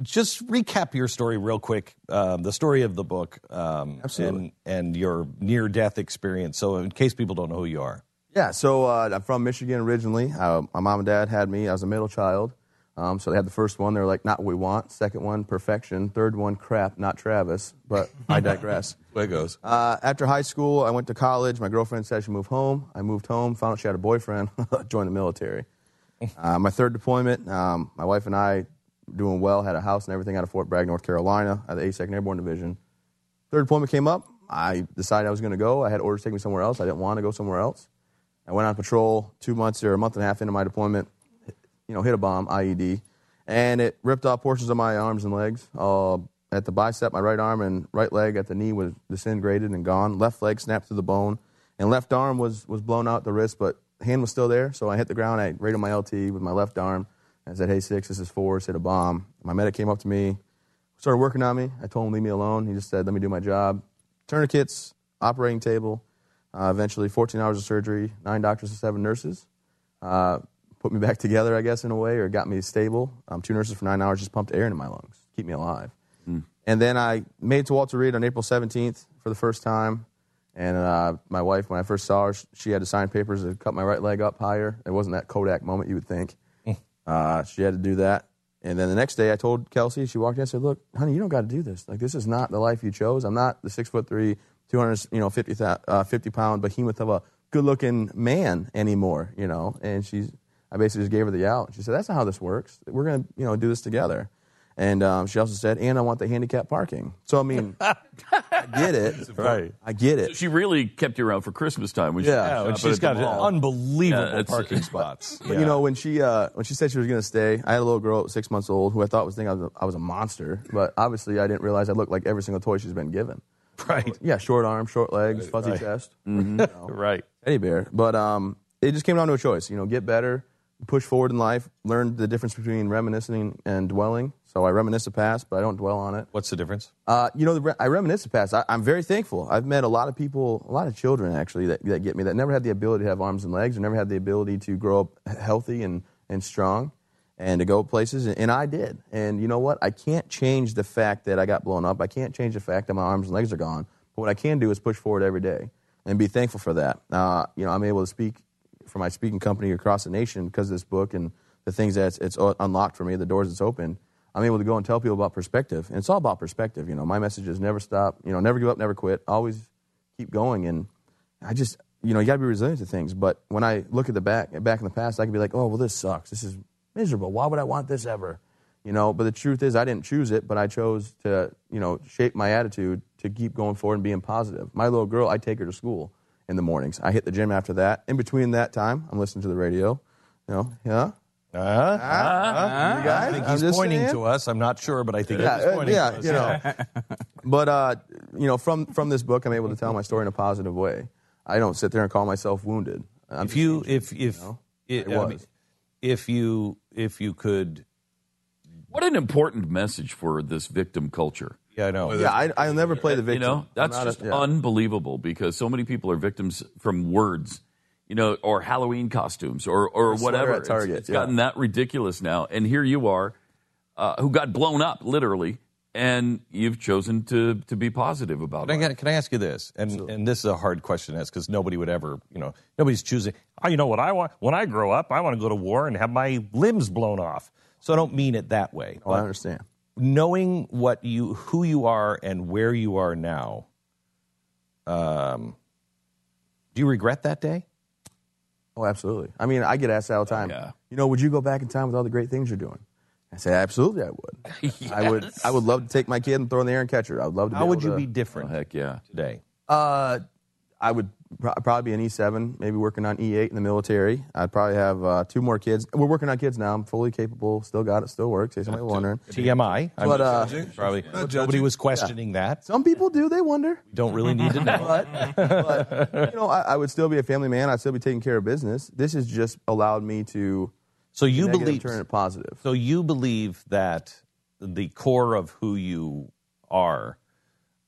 just recap your story real quick. Um, the story of the book, um, Absolutely. and and your near death experience. So, in case people don't know who you are, Yeah, so uh, I'm from Michigan originally. Uh, my mom and dad had me. I was a middle child. Um, so they had the first one. They were like, not what we want. Second one, perfection. Third one, crap, not Travis. But *laughs* I digress. *laughs* Way goes. Uh, after high school, I went to college. My girlfriend said she moved home. I moved home, found out she had a boyfriend, *laughs* joined the military. Uh, my third deployment, um, my wife and I doing well, had a house and everything out of Fort Bragg, North Carolina, at the 82nd Airborne Division. Third deployment came up. I decided I was going to go. I had orders to take me somewhere else. I didn't want to go somewhere else. I went on patrol two months or a month and a half into my deployment. You know, hit a bomb, IED, and it ripped off portions of my arms and legs. Uh, at the bicep, my right arm and right leg at the knee was disintegrated and gone. Left leg snapped through the bone, and left arm was was blown out the wrist, but hand was still there. So I hit the ground. I rated my LT with my left arm. I said, "Hey, six, this is four. Hit a bomb." My medic came up to me, started working on me. I told him leave me alone. He just said, "Let me do my job." Tourniquets, operating table. Uh, eventually, 14 hours of surgery, nine doctors and seven nurses. Uh, put me *laughs* back together, I guess, in a way, or got me stable. Um, two nurses for nine hours just pumped air into my lungs, keep me alive. And then I made it to Walter Reed on April 17th for the first time. And uh, my wife, when I first saw her, she had to sign papers to cut my right leg up higher. It wasn't that Kodak moment you would think. Uh, she had to do that. And then the next day, I told Kelsey. She walked in. I said, "Look, honey, you don't got to do this. Like, this is not the life you chose. I'm not the six foot three, 200, you know, 50, uh, 50 pound behemoth of a good looking man anymore. You know." And she's, I basically just gave her the out. She said, "That's not how this works. We're gonna, you know, do this together." And um, she also said, "And I want the handicap parking." So I mean, *laughs* I get it. Right. I get it. She really kept you around for Christmas time. When she Yeah. shop yeah, at and she's the got unbelievable Yeah, parking *laughs* spots. But you know, when she uh, when she said she was going to stay, I had a little girl, six months old, who I thought was thinking I was, a, I was a monster. But obviously, I didn't realize I looked like every single toy she's been given. right, *laughs* Yeah, short arms, short legs, fuzzy right. chest, right. teddy bear. But um, it just came down to a choice. You know, get better, push forward in life, learn the difference between reminiscing and dwelling. So I reminisce the past, but I don't dwell on it. What's the difference? Uh, you know, the, I reminisce the past. I, I'm very thankful. I've met a lot of people, a lot of children actually, that, that get me that never had the ability to have arms and legs, or never had the ability to grow up healthy and, and strong, and to go places. And, and I did. And you know what? I can't change the fact that I got blown up. I can't change the fact that my arms and legs are gone. But what I can do is push forward every day and be thankful for that. Uh, you know, I'm able to speak for my speaking company across the nation because of this book and the things that it's, it's unlocked for me, the doors it's opened. I'm able to go and tell people about perspective. And it's all about perspective. You know, my message is never stop, you know, never give up, never quit, always keep going. And I just, you know, you got to be resilient to things. But when I look at the back, back in the past, I can be like, oh, well, this sucks. This is miserable. Why would I want this ever? You know, but the truth is, I didn't choose it, but I chose to, you know, shape my attitude to keep going forward and being positive. My little girl, I take her to school in the mornings. I hit the gym after that. In between that time, I'm listening to the radio. You know, yeah. Uh, You guys? I think I'm he's pointing saying. to us. I'm not sure, but I think Yeah, he's uh, pointing yeah, to us. you know. *laughs* but uh, you know, from from this book, I'm able to tell my story in a positive way. I don't sit there and call myself wounded. I'm if you, if if know? it, I I mean, if you if you could, What an important message for this victim culture. Yeah, I know. yeah, I, I'll never play the victim. You know, that's not a- just yeah. unbelievable because so many people are victims from words, you know, or Halloween costumes or, or Or whatever. at Target, it's, it's yeah. gotten that ridiculous now. And here you are, uh, who got blown up, literally, and you've chosen to, to be positive about Can I, it. can I ask you this? And and this is a hard question to ask because nobody would ever, you know, nobody's choosing. Oh, you know what I want? When I grow up, I want to go to war and have my limbs blown off. So I don't mean it that way. Oh, I understand. Knowing what you, who you are, and where you are now, um, do you regret that day? Oh, absolutely. I mean, I get asked that all the time. yeah. You know, would you go back in time with all the great things you're doing? I say absolutely, I would. *laughs* I would. I would love to take my kid and throw in the air and catch her. I would love to. How be would you to- be different? heck yeah. Today. Uh, I would pro- probably be an E7, maybe working on E8 in the military. I'd probably have uh, two more kids. We're working on kids now. I'm fully capable. Still got it. Still works. In case somebody wondering. TMI. I'm But, uh, judging. probably Not nobody judging. was questioning that. Some people do. They wonder. Don't really need to know. but, but, you know, I, I would still be a family man. I'd still be taking care of business. This has just allowed me to. So you negative believe turn it positive. So you believe that the core of who you are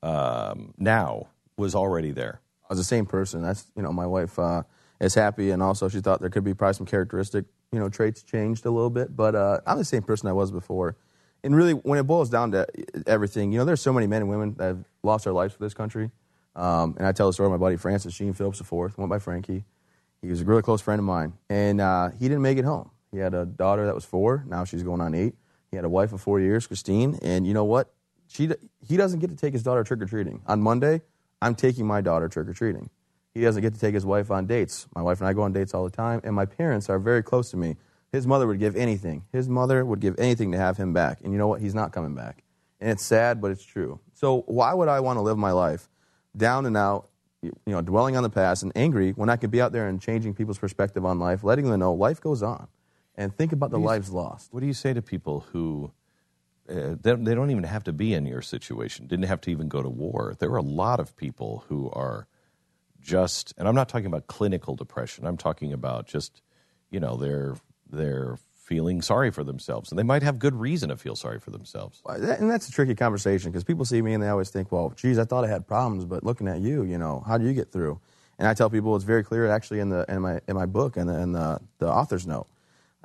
um, now was already there. I was the same person. That's you know, my wife uh, is happy, and also she thought there could be probably some characteristic you know traits changed a little bit. But uh, I'm the same person I was before. And really, when it boils down to everything, you know, there's so many men and women that have lost their lives for this country. Um, and I tell the story of my buddy Francis Sheen Phillips IV, went by Frankie. He was a really close friend of mine, and uh, he didn't make it home. He had a daughter that was four. Now she's going on eight. He had a wife of four years, Christine. And you know what? She he doesn't get to take his daughter trick or treating on Monday. I'm taking my daughter trick or treating. He doesn't get to take his wife on dates. My wife and I go on dates all the time, and my parents are very close to me. His mother would give anything. His mother would give anything to have him back. And you know what? He's not coming back. And it's sad, but it's true. So why would I want to live my life down and out, you know, dwelling on the past and angry when I could be out there and changing people's perspective on life, letting them know life goes on, and think about the you- lives lost. What do you say to people who uh, they, they don't even have to be in your situation, didn't have to even go to war? There are a lot of people who are just, and I'm not talking about clinical depression. I'm talking about just, you know, they're they're feeling sorry for themselves, and they might have good reason to feel sorry for themselves. And that's a tricky conversation because people see me and they always think, well, geez, I thought I had problems, but looking at you, you know, how do you get through? And I tell people it's very clear actually in, the, in, my, in my book and the, in the, the author's note.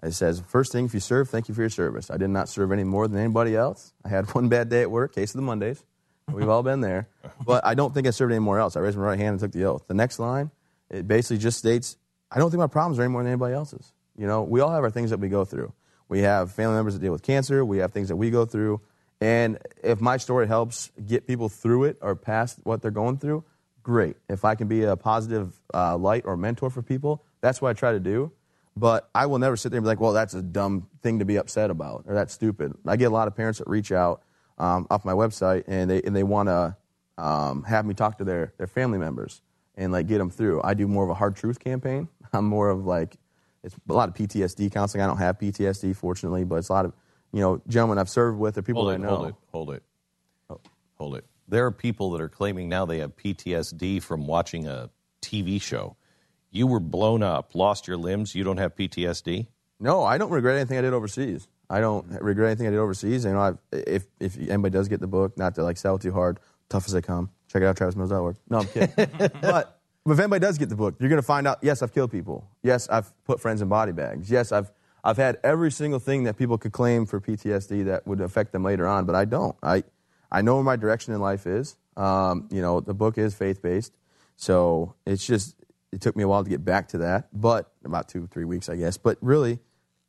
It says, first thing, if you serve, thank you for your service. I did not serve any more than anybody else. I had *laughs* one bad day at work, case of the Mondays. We've all been there. *laughs* But I don't think I served anymore else. I raised my right hand and took the oath. The next line, it basically just states, I don't think my problems are any more than anybody else's. You know, we all have our things that we go through. We have family members that deal with cancer. We have things that we go through. And if my story helps get people through it or past what they're going through, great. If I can be a positive uh, light or mentor for people, that's what I try to do. But I will never sit there and be like, well, that's a dumb thing to be upset about or that's stupid. I get a lot of parents that reach out um, off my website and they, and they want to um, have me talk to their, their family members and like get them through. I do more of a hard truth campaign. *laughs* I'm more of like, it's a lot of PTSD counseling. I don't have PTSD, fortunately, but it's a lot of, you know, gentlemen I've served with or people hold that it, I know. hold it, hold it, hold it. There are people that are claiming now they have PTSD from watching a TV show. You were blown up, lost your limbs. You don't have PTSD. No, I don't regret anything I did overseas. I don't regret anything I did overseas. You know, I've, if if anybody does get the book, not to like sell too hard, tough as they come. Check it out, TravisMills.org. No, I'm kidding. but *laughs* but if anybody does get the book, you're going to find out. Yes, I've killed people. Yes, I've put friends in body bags. Yes, I've I've had every single thing that people could claim for PTSD that would affect them later on, but I don't. I I know where my direction in life is. Um, you know, the book is faith based, so it's just it took me a while to get back to that, but about two three weeks, I guess. But really,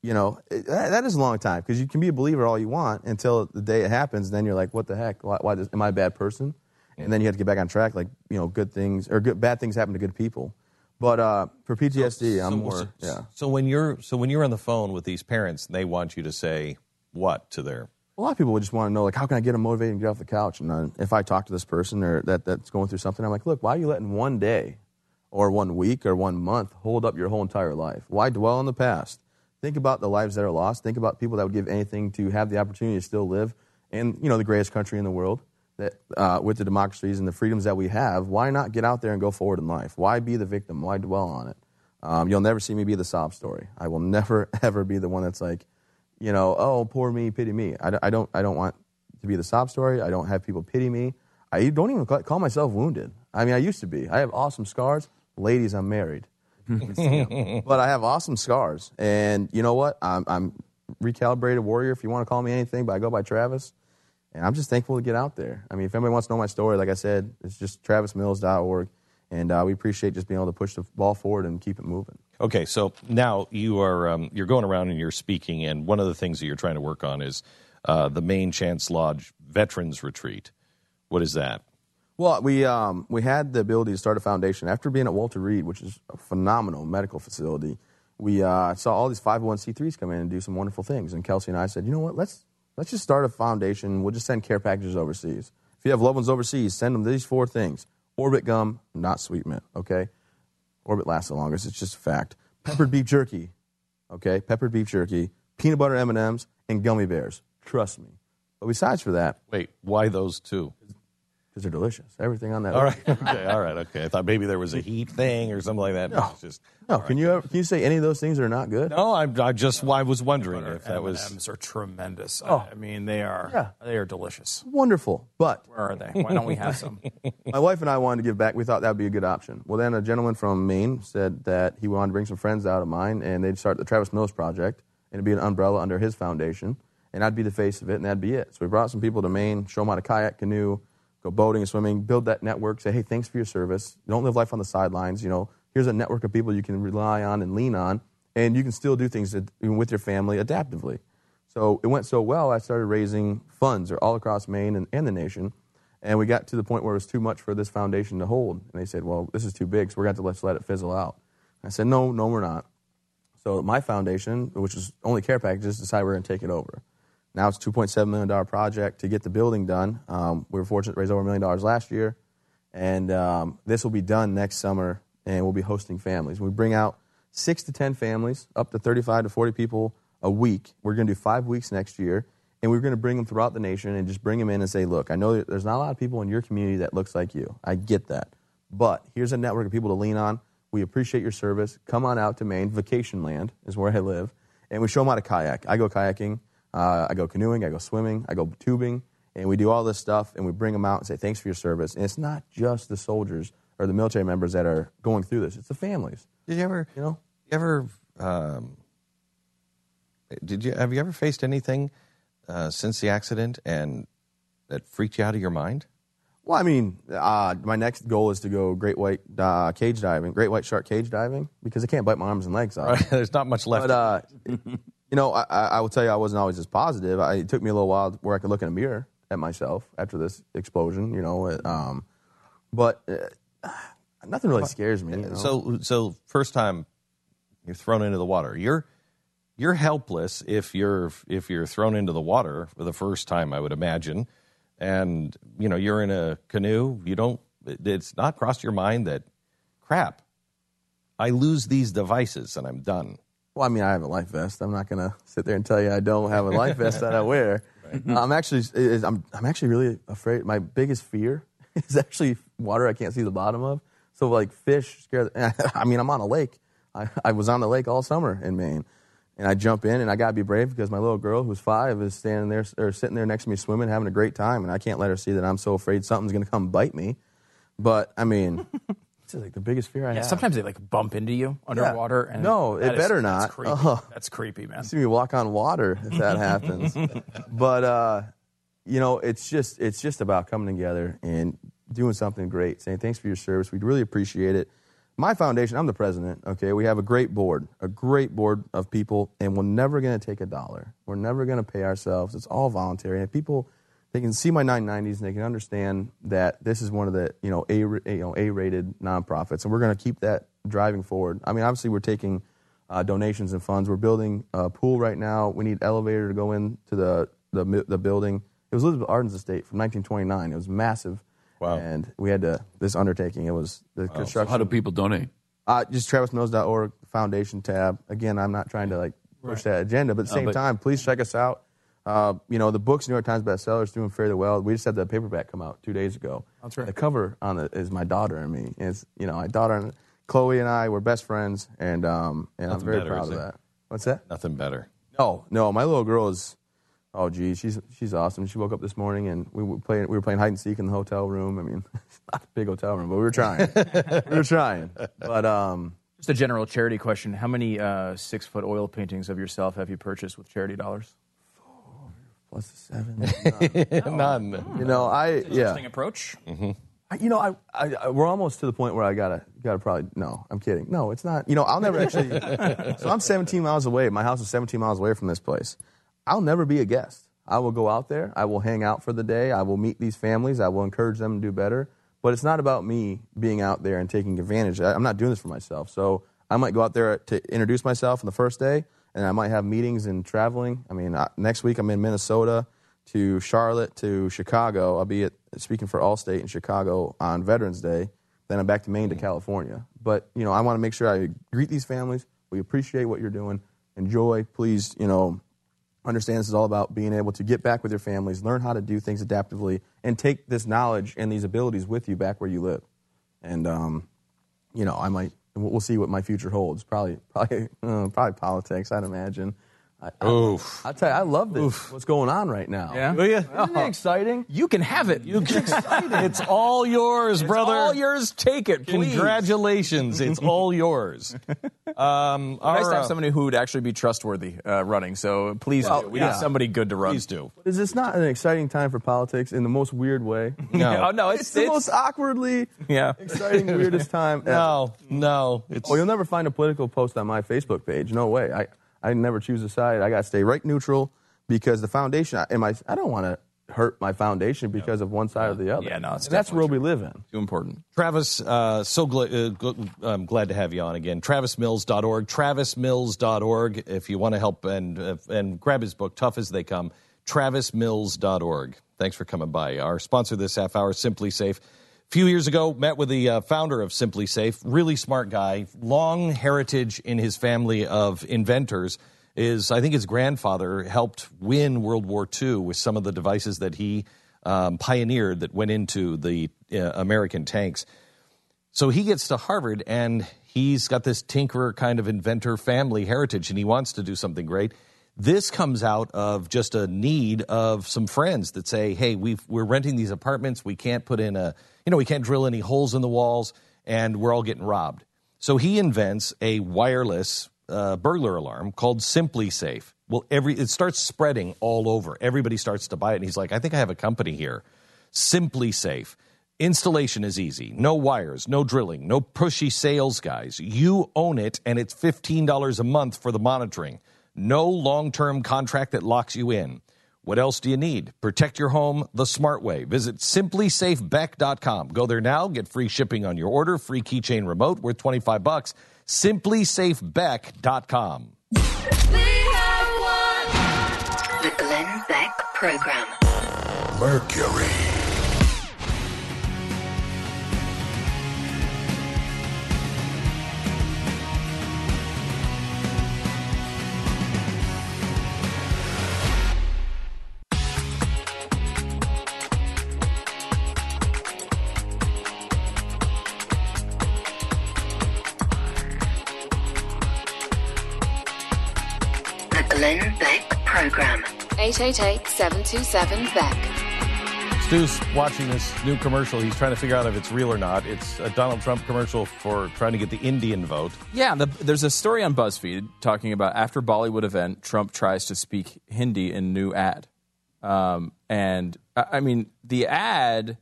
you know, it, that, that is a long time because you can be a believer all you want until the day it happens. Then you're like, what the heck? Why, why does, am I a bad person? And then you have to get back on track. Like, you know, good things or good bad things happen to good people. But uh, for PTSD, I'm So- more so- yeah. So when you're so when you're on the phone with these parents, they want you to say what to their A lot of people would just want to know, like, how can I get them motivated and get off the couch? And if I talk to this person or that, that's going through something, I'm like, look, why are you letting one day or one week or one month hold up your whole entire life? Why dwell on the past? Think about the lives that are lost. Think about people that would give anything to have the opportunity to still live in, you know, the greatest country in the world. That uh, with the democracies and the freedoms that we have, why not get out there and go forward in life? Why be the victim? Why dwell on it? Um, you'll never see me be the sob story. I will *laughs* never ever be the one that's like, you know, oh, poor me, pity me. I, I don't, I don't want to be the sob story. I don't have people pity me. I don't even call myself wounded. I mean, I used to be. I have awesome scars. Ladies, I'm married. but I have awesome scars. And you know what? I'm, I'm recalibrated warrior, if you want to call me anything, but I go by Travis. And I'm just thankful to get out there. I mean, if anybody wants to know my story, like I said, it's just travismills.org. And uh, we appreciate just being able to push the ball forward and keep it moving. Okay, so now you are um, you're going around and you're speaking, and one of the things that you're trying to work on is uh, the Maine Chance Lodge Veterans Retreat. What is that? Well, we um, we had the ability to start a foundation after being at Walter Reed, which is a phenomenal medical facility. we uh, saw all these 501c3s come in and do some wonderful things. And Kelsey and I said, you know what, let's, let's just start a foundation. We'll just send care packages overseas. If you have loved ones overseas, send them these four things. Orbit gum, not sweet mint, okay? Orbit lasts the longest. It's just a fact. Peppered beef jerky, okay? Peppered beef jerky, peanut butter M&Ms, and gummy bears. Trust me. But besides for that, wait, why those two? Because they're delicious. Everything on that. All right. *laughs* okay. All right. Okay. I thought maybe there was a heat thing or something like that. No. It's just No, can you ever, can you say any of those things are not good? no. I, I just I was wondering if that was. M&Ms are tremendous. Oh. I mean, they are Yeah. they are delicious. Wonderful, but Where are they? Why don't we have some? *laughs* my wife and I wanted to give back. We thought that would be a good option. Well, then a gentleman from Maine said that he wanted to bring some friends out of mine, and they'd start the Travis Mills Project, and it'd be an umbrella under his foundation, and I'd be the face of it, and that'd be it. So we brought some people to Maine, show them how to kayak, canoe, go boating and swimming, build that network. Say, hey, thanks for your service. Don't live life on the sidelines. You know, here's a network of people you can rely on and lean on, and you can still do things with your family adaptively. So it went so well, I started raising funds all across Maine and, and the nation. And we got to the point where it was too much for this foundation to hold. And they said, well, this is too big, so we're going to to let it fizzle out. I said, no, no, we're not. So my foundation, which is only care packages, decided we're going to take it over. Now it's $2.7 million project to get the building done. Um, we were fortunate to raise over a million dollars last year. And um, this will be done next summer, and we'll be hosting families. We bring out six to 10 families, up to 35 to 40 people a week. We're going to do five weeks next year, and we're going to bring them throughout the nation and just bring them in and say, look, I know there's not a lot of people in your community that looks like you. I get that. But here's a network of people to lean on. We appreciate your service. Come on out to Maine. Vacation land is where I live. And we show them how to kayak. I go kayaking, uh, I go canoeing, I go swimming, I go tubing, and we do all this stuff, and we bring them out and say, thanks for your service. And it's not just the soldiers or the military members that are going through this, it's the families. Did you ever? You know, you ever? Um, did you have you ever faced anything uh, since the accident and that freaked you out of your mind? Well, I mean, uh, my next goal is to go great white uh, cage diving, great white shark cage diving, because I can't bite my arms and legs off. *laughs* There's not much left. But uh, *laughs* you know, I, I will tell you, I wasn't always as positive. I, it took me a little while where I could look in a mirror at myself after this explosion. You know, it, um, but uh, nothing really scares me. you know? So so first time you're thrown into the water. You're you're helpless if you're if you're thrown into the water for the first time, I would imagine. And you know, you're in a canoe, you don't it- it's not crossed your mind that crap. I lose these devices and I'm done. Well, I mean, I have a life vest. I'm not going to sit there and tell you I don't have a life vest that I *laughs* wear. I'm actually, I'm, I'm actually really afraid. My biggest fear *laughs* is actually water I can't see the bottom of. So, like fish, scare. The, *laughs* I mean, I'm on a lake. I, I was on the lake all summer in Maine, and I jump in, and I got to be brave because my little girl, who's five, is standing there or sitting there next to me swimming, having a great time, and I can't let her see that I'm so afraid something's going to come bite me. But I mean, it's like the biggest fear I Yeah, have. sometimes they like bump into you underwater. And No, it is- better That's not. creepy. Oh. That's creepy, man. You see me walk on water if that happens. *laughs* but uh, you know, it's just it's just about coming together and doing something great. Saying thanks for your service. We'd really appreciate it. My foundation, I'm the president. Okay, we have a great board, a great board of people, and we're never going to take a dollar. We're never going to pay ourselves. It's all voluntary. And people, they can see my 990s and they can understand that this is one of the you know a you know A rated nonprofits, and we're going to keep that driving forward. I mean, obviously, we're taking uh, donations and funds. We're building a pool right now. We need elevator to go into the the, the building. It was Elizabeth Arden's estate from 1929. It was massive. Wow. And we had to this undertaking. It was the So construction. how do people donate? Uh, just travismills.org foundation tab. Again, I'm not trying to like push that agenda, but at the same but- time, please check us out. Uh, you know, the book's New York Times bestseller is doing fairly well. We just had the paperback come out two days ago. That's right. The cover on it is my daughter and me. It's you know, my daughter and Chloe and I were best friends, and um, and Nothing I'm very better, proud of that. What's that? Nothing better. No, no, my little girl is. Oh, geez, she's she's awesome. She woke up this morning and we were playing we were playing hide and seek in the hotel room. I mean, *laughs* not a big hotel room, but we were trying. *laughs* we were trying. But um, Just a general charity question. How many uh, six foot oil paintings of yourself have you purchased with charity dollars? Plus the seven. *laughs* None. Hmm. You know, I yeah. Interesting approach. Mm-hmm. I- You know, I, I, I we're almost to the point where I gotta gotta probably no. I'm kidding. No, it's not. You know, I'll never actually. *laughs* so I'm 17 miles away. My house is 17 miles away from this place. I'll never be a guest. I will go out there. I will hang out for the day. I will meet these families. I will encourage them to do better. But it's not about me being out there and taking advantage. I, I'm not doing this for myself. So I might go out there to introduce myself on the first day, and I might have meetings and traveling. I mean, uh, next week I'm in Minnesota to Charlotte to Chicago. I'll be at, speaking for Allstate in Chicago on Veterans Day. Then I'm back to Maine to California. But you know, I want to make sure I greet these families. We appreciate what you're doing. Enjoy, please. You know, understand this is all about being able to get back with your families, learn how to do things adaptively, and take this knowledge and these abilities with you back where you live. And um, you know, I might. We'll we'll see what my future holds. Probably, *laughs* probably, uh, probably politics. I'd imagine. I, I, Oof. I tell you, I love this. What's going on right now? Yeah? Will ya? Isn't it exciting? You can have it. You can *laughs* It's all yours, brother. all yours. Take it, please. Congratulations. It's *laughs* all yours. Um, Nice to have uh, somebody who would actually be trustworthy uh, running. So please, Well, do. we yeah. need somebody good to run. Please do. Is this not an exciting time for politics in the most weird way? *laughs* oh no, it's, It's the most awkwardly yeah. exciting, weirdest time. ever. No, no. It's Well, you'll never find a political post on my Facebook page. No way. I, I never choose a side. I got to stay right neutral because the foundation. I, am I, I don't want to hurt my foundation because of one side or the other. Yeah, no, it's And that's the world we live in. too important. Travis, uh, so gl- uh, gl- I'm glad to have you on again. TravisMills.org, TravisMills.org. If you want to help and uh, and grab his book, Tough as They Come, TravisMills.org. Thanks for coming by. Our sponsor this half hour, SimpliSafe. A few years ago, met with the uh, founder of SimpliSafe. Really smart guy, long heritage in his family of inventors. Is I think his grandfather helped win World War II with some of the devices that he um, pioneered that went into the uh, American tanks. So he gets to Harvard and he's got this tinkerer kind of inventor family heritage and he wants to do something great. This comes out of just a need of some friends that say, "Hey, we've, we're renting these apartments. We can't put in a, you know, we can't drill any holes in the walls, and we're all getting robbed." So he invents a wireless uh, burglar alarm called SimpliSafe. Well, every it starts spreading all over. Everybody starts to buy it, and he's like, "I think I have a company here." SimpliSafe. Installation is easy. No wires, no drilling, no pushy sales guys. You own it, and it's $15 a month for the monitoring. No long term contract that locks you in. What else do you need? Protect your home the smart way. Visit simplisafebeck.com. Go there now, get free shipping on your order, free keychain remote worth 25 bucks. Simplisafebeck.com. The Glenn Beck Program. Mercury. The Beck Program. 888-727-BECK. Stu's watching this new commercial. He's trying to figure out if it's real or not. It's a Donald Trump commercial for trying to get the Indian vote. Yeah, the, there's a story on BuzzFeed talking about after Bollywood event, Trump tries to speak Hindi in new ad. Um, and I I mean, the ad,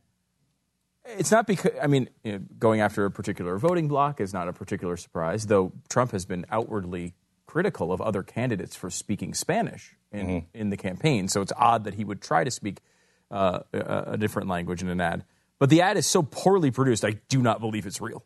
it's not because, I mean, you know, going after a particular voting block is not a particular surprise, though Trump has been outwardly critical of other candidates for speaking Spanish in, in the campaign. So it's odd that he would try to speak uh, a, a different language in an ad. But the ad is so poorly produced, I do not believe it's real.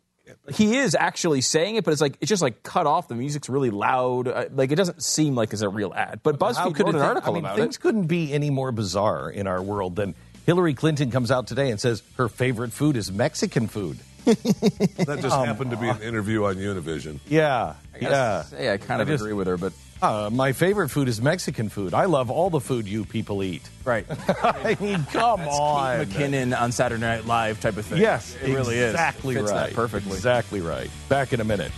He is actually saying it, but it's like it's just like cut off. The music's really loud. Uh, Like it doesn't seem like it's a real ad. But BuzzFeed could wrote an article I mean, about things it. Things couldn't be any more bizarre in our world than Hillary Clinton comes out today and says her favorite food is Mexican food. *laughs* That just Come happened to be an interview on Univision. Yeah, I gotta yeah. say, I kind of I just- agree with her, but Uh, my favorite food is Mexican food. I love all the food you people eat. right. *laughs* I mean, come on. McKinnon on Saturday Night Live type of thing. Yes, it really is. exactly right. that perfectly. Exactly right. Back in a minute.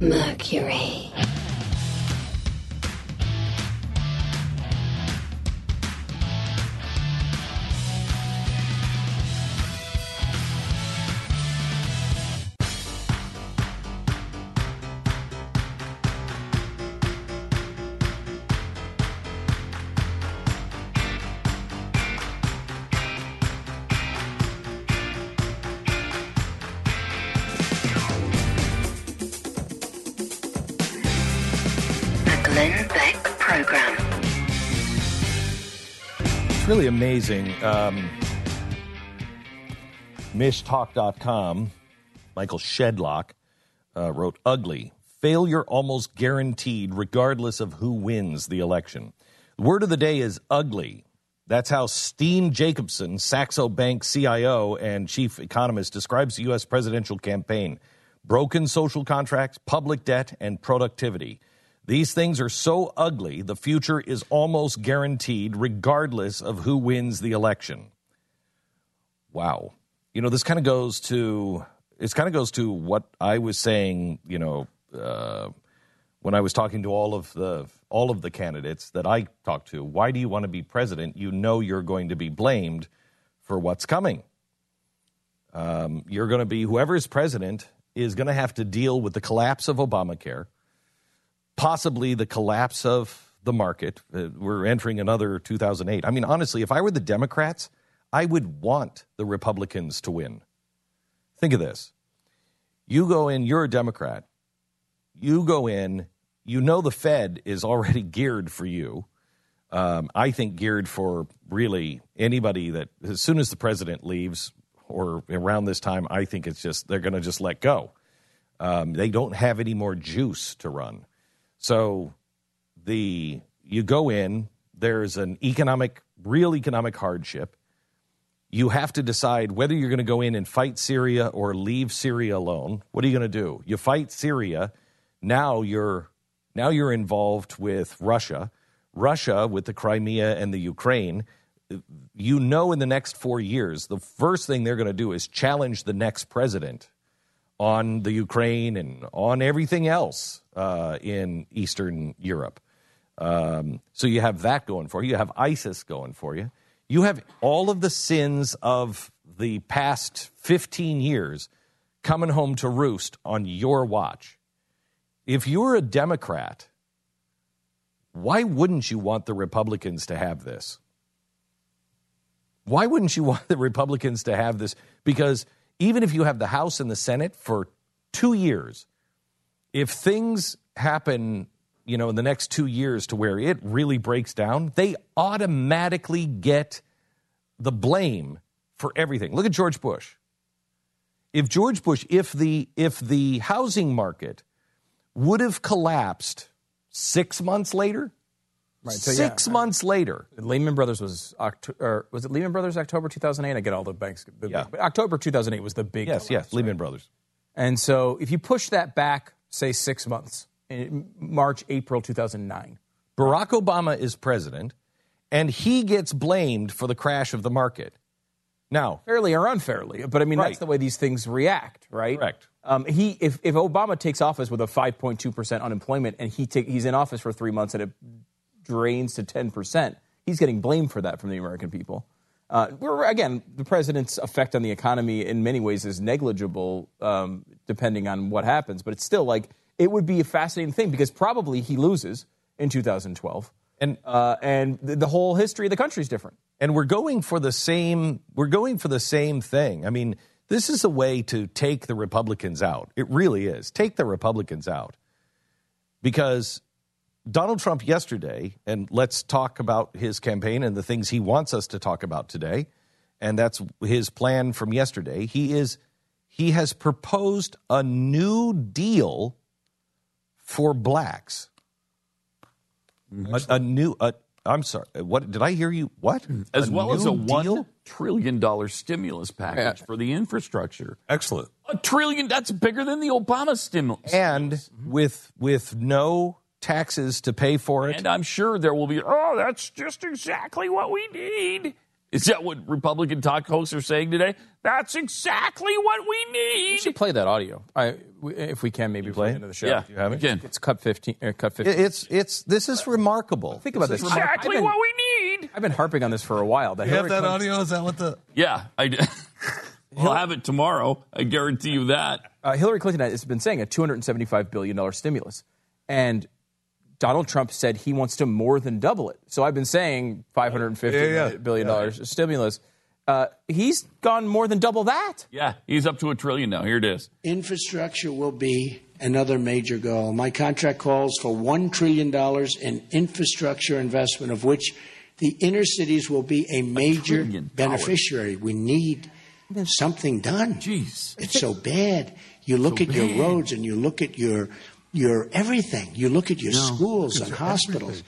Mercury. Amazing. Um, Mishtalk.com, Michael Shedlock uh, wrote, Ugly. Failure almost guaranteed, regardless of who wins the election. The word of the day is ugly. That's how Steen Jakobsen, Saxo Bank CIO and chief economist, describes the U.S. presidential campaign broken social contracts, public debt, and productivity. These things are so ugly, the future is almost guaranteed, regardless of who wins the election. Wow. You know, this kind of goes to it kind of goes to what I was saying. You know, uh, when I was talking to all of the all of the candidates that I talked to. Why do you want to be president? You know you're going to be blamed for what's coming. Um, you're going to be whoever is president is going to have to deal with the collapse of Obamacare, possibly the collapse of the market. Uh, we're entering another 2008. I mean, honestly, if I were the Democrats, I would want the Republicans to win. Think of this. You go in, you're a Democrat. You go in, you know the Fed is already *laughs* geared for you. Um, I think geared for really anybody that, as soon as the president leaves or around this time, I think it's just, they're going to just let go. Um, they don't have any more juice to run. So the you go in, there's an economic, real economic hardship. You have to decide whether you're going to go in and fight Syria or leave Syria alone. What are you going to do? You fight Syria, now you're now you're involved with Russia. Russia with the Crimea and the Ukraine. You know, in the next four years, the first thing they're going to do is challenge the next president on the Ukraine and on everything else uh, in Eastern Europe. Um, so you have that going for you. You have ISIS going for you. You have all of the sins of the past 15 years coming home to roost on your watch. If you're a Democrat, why wouldn't you want the Republicans to have this? Why wouldn't you *laughs* want the Republicans to have this? Because even if you have the House and the Senate for two years, if things happen, you know, in the next two years to where it really breaks down, they automatically get the blame for everything. Look at George Bush. If George Bush, if the if the housing market would have collapsed six months later, Right, so six yeah. months later, Lehman Brothers was October. was it Lehman Brothers October 2008? I get all the banks. The Yeah. But October 2008 was the big. yes, yes, Lehman Brothers. And so if you push that back, say six months, in March, April 2009, Barack Obama is president, and he gets blamed for the crash of the market. Now, fairly or unfairly, but I mean Right. that's the way these things react, right? Correct. Um, he if, if Obama takes office with a 5.2 percent unemployment and he take, he's in office for three months and it drains to 10 percent, he's getting blamed for that from the American people. Uh, we're, again, the president's effect on the economy in many ways is negligible, um, depending on what happens. But it's still like it would be a fascinating thing because probably he loses in 2012, and uh, and the, the whole history of the country is different. and we're going for the same we're going for the same thing. I mean, this is a way to take the Republicans out. It really is. Take the Republicans out. Because Donald Trump yesterday, and let's talk about his campaign and the things he wants us to talk about today, and that's his plan from yesterday. He is he has proposed a new deal for blacks. A, a new a, I'm sorry. What did I hear you? What? as well as a one deal? trillion dollar stimulus package Yeah. for the infrastructure. Excellent. A trillion, that's bigger than the Obama stimulus. and with with no taxes to pay for it. And I'm sure there will be, oh, that's just exactly what we need. Is that what Republican talk hosts are saying today? That's exactly what we need. We should play that audio, I, if we can, maybe play it into the show. Yeah, you have it? again. It's cut 15. Uh, cut 15. It's it's this is remarkable. Think about this. Exactly been, what we need. I've been harping on this for a while. That You have that Clinton- audio? Is that what the? Yeah, I d- *laughs* I'll have it tomorrow. I guarantee you that. uh, Hillary Clinton has been saying a $275 billion stimulus. And Donald Trump said he wants to more than double it. So I've been saying $550 Yeah, yeah. billion dollars stimulus. Uh, he's gone more than double that. Yeah, he's up to a trillion now. Here it is. Infrastructure will be another major goal. My contract calls for $1 trillion in infrastructure investment, of which the inner cities will be a major beneficiary. We need something done. Jeez. It's so bad. You look So at your roads and you look at your your everything. You look at your schools and hospitals.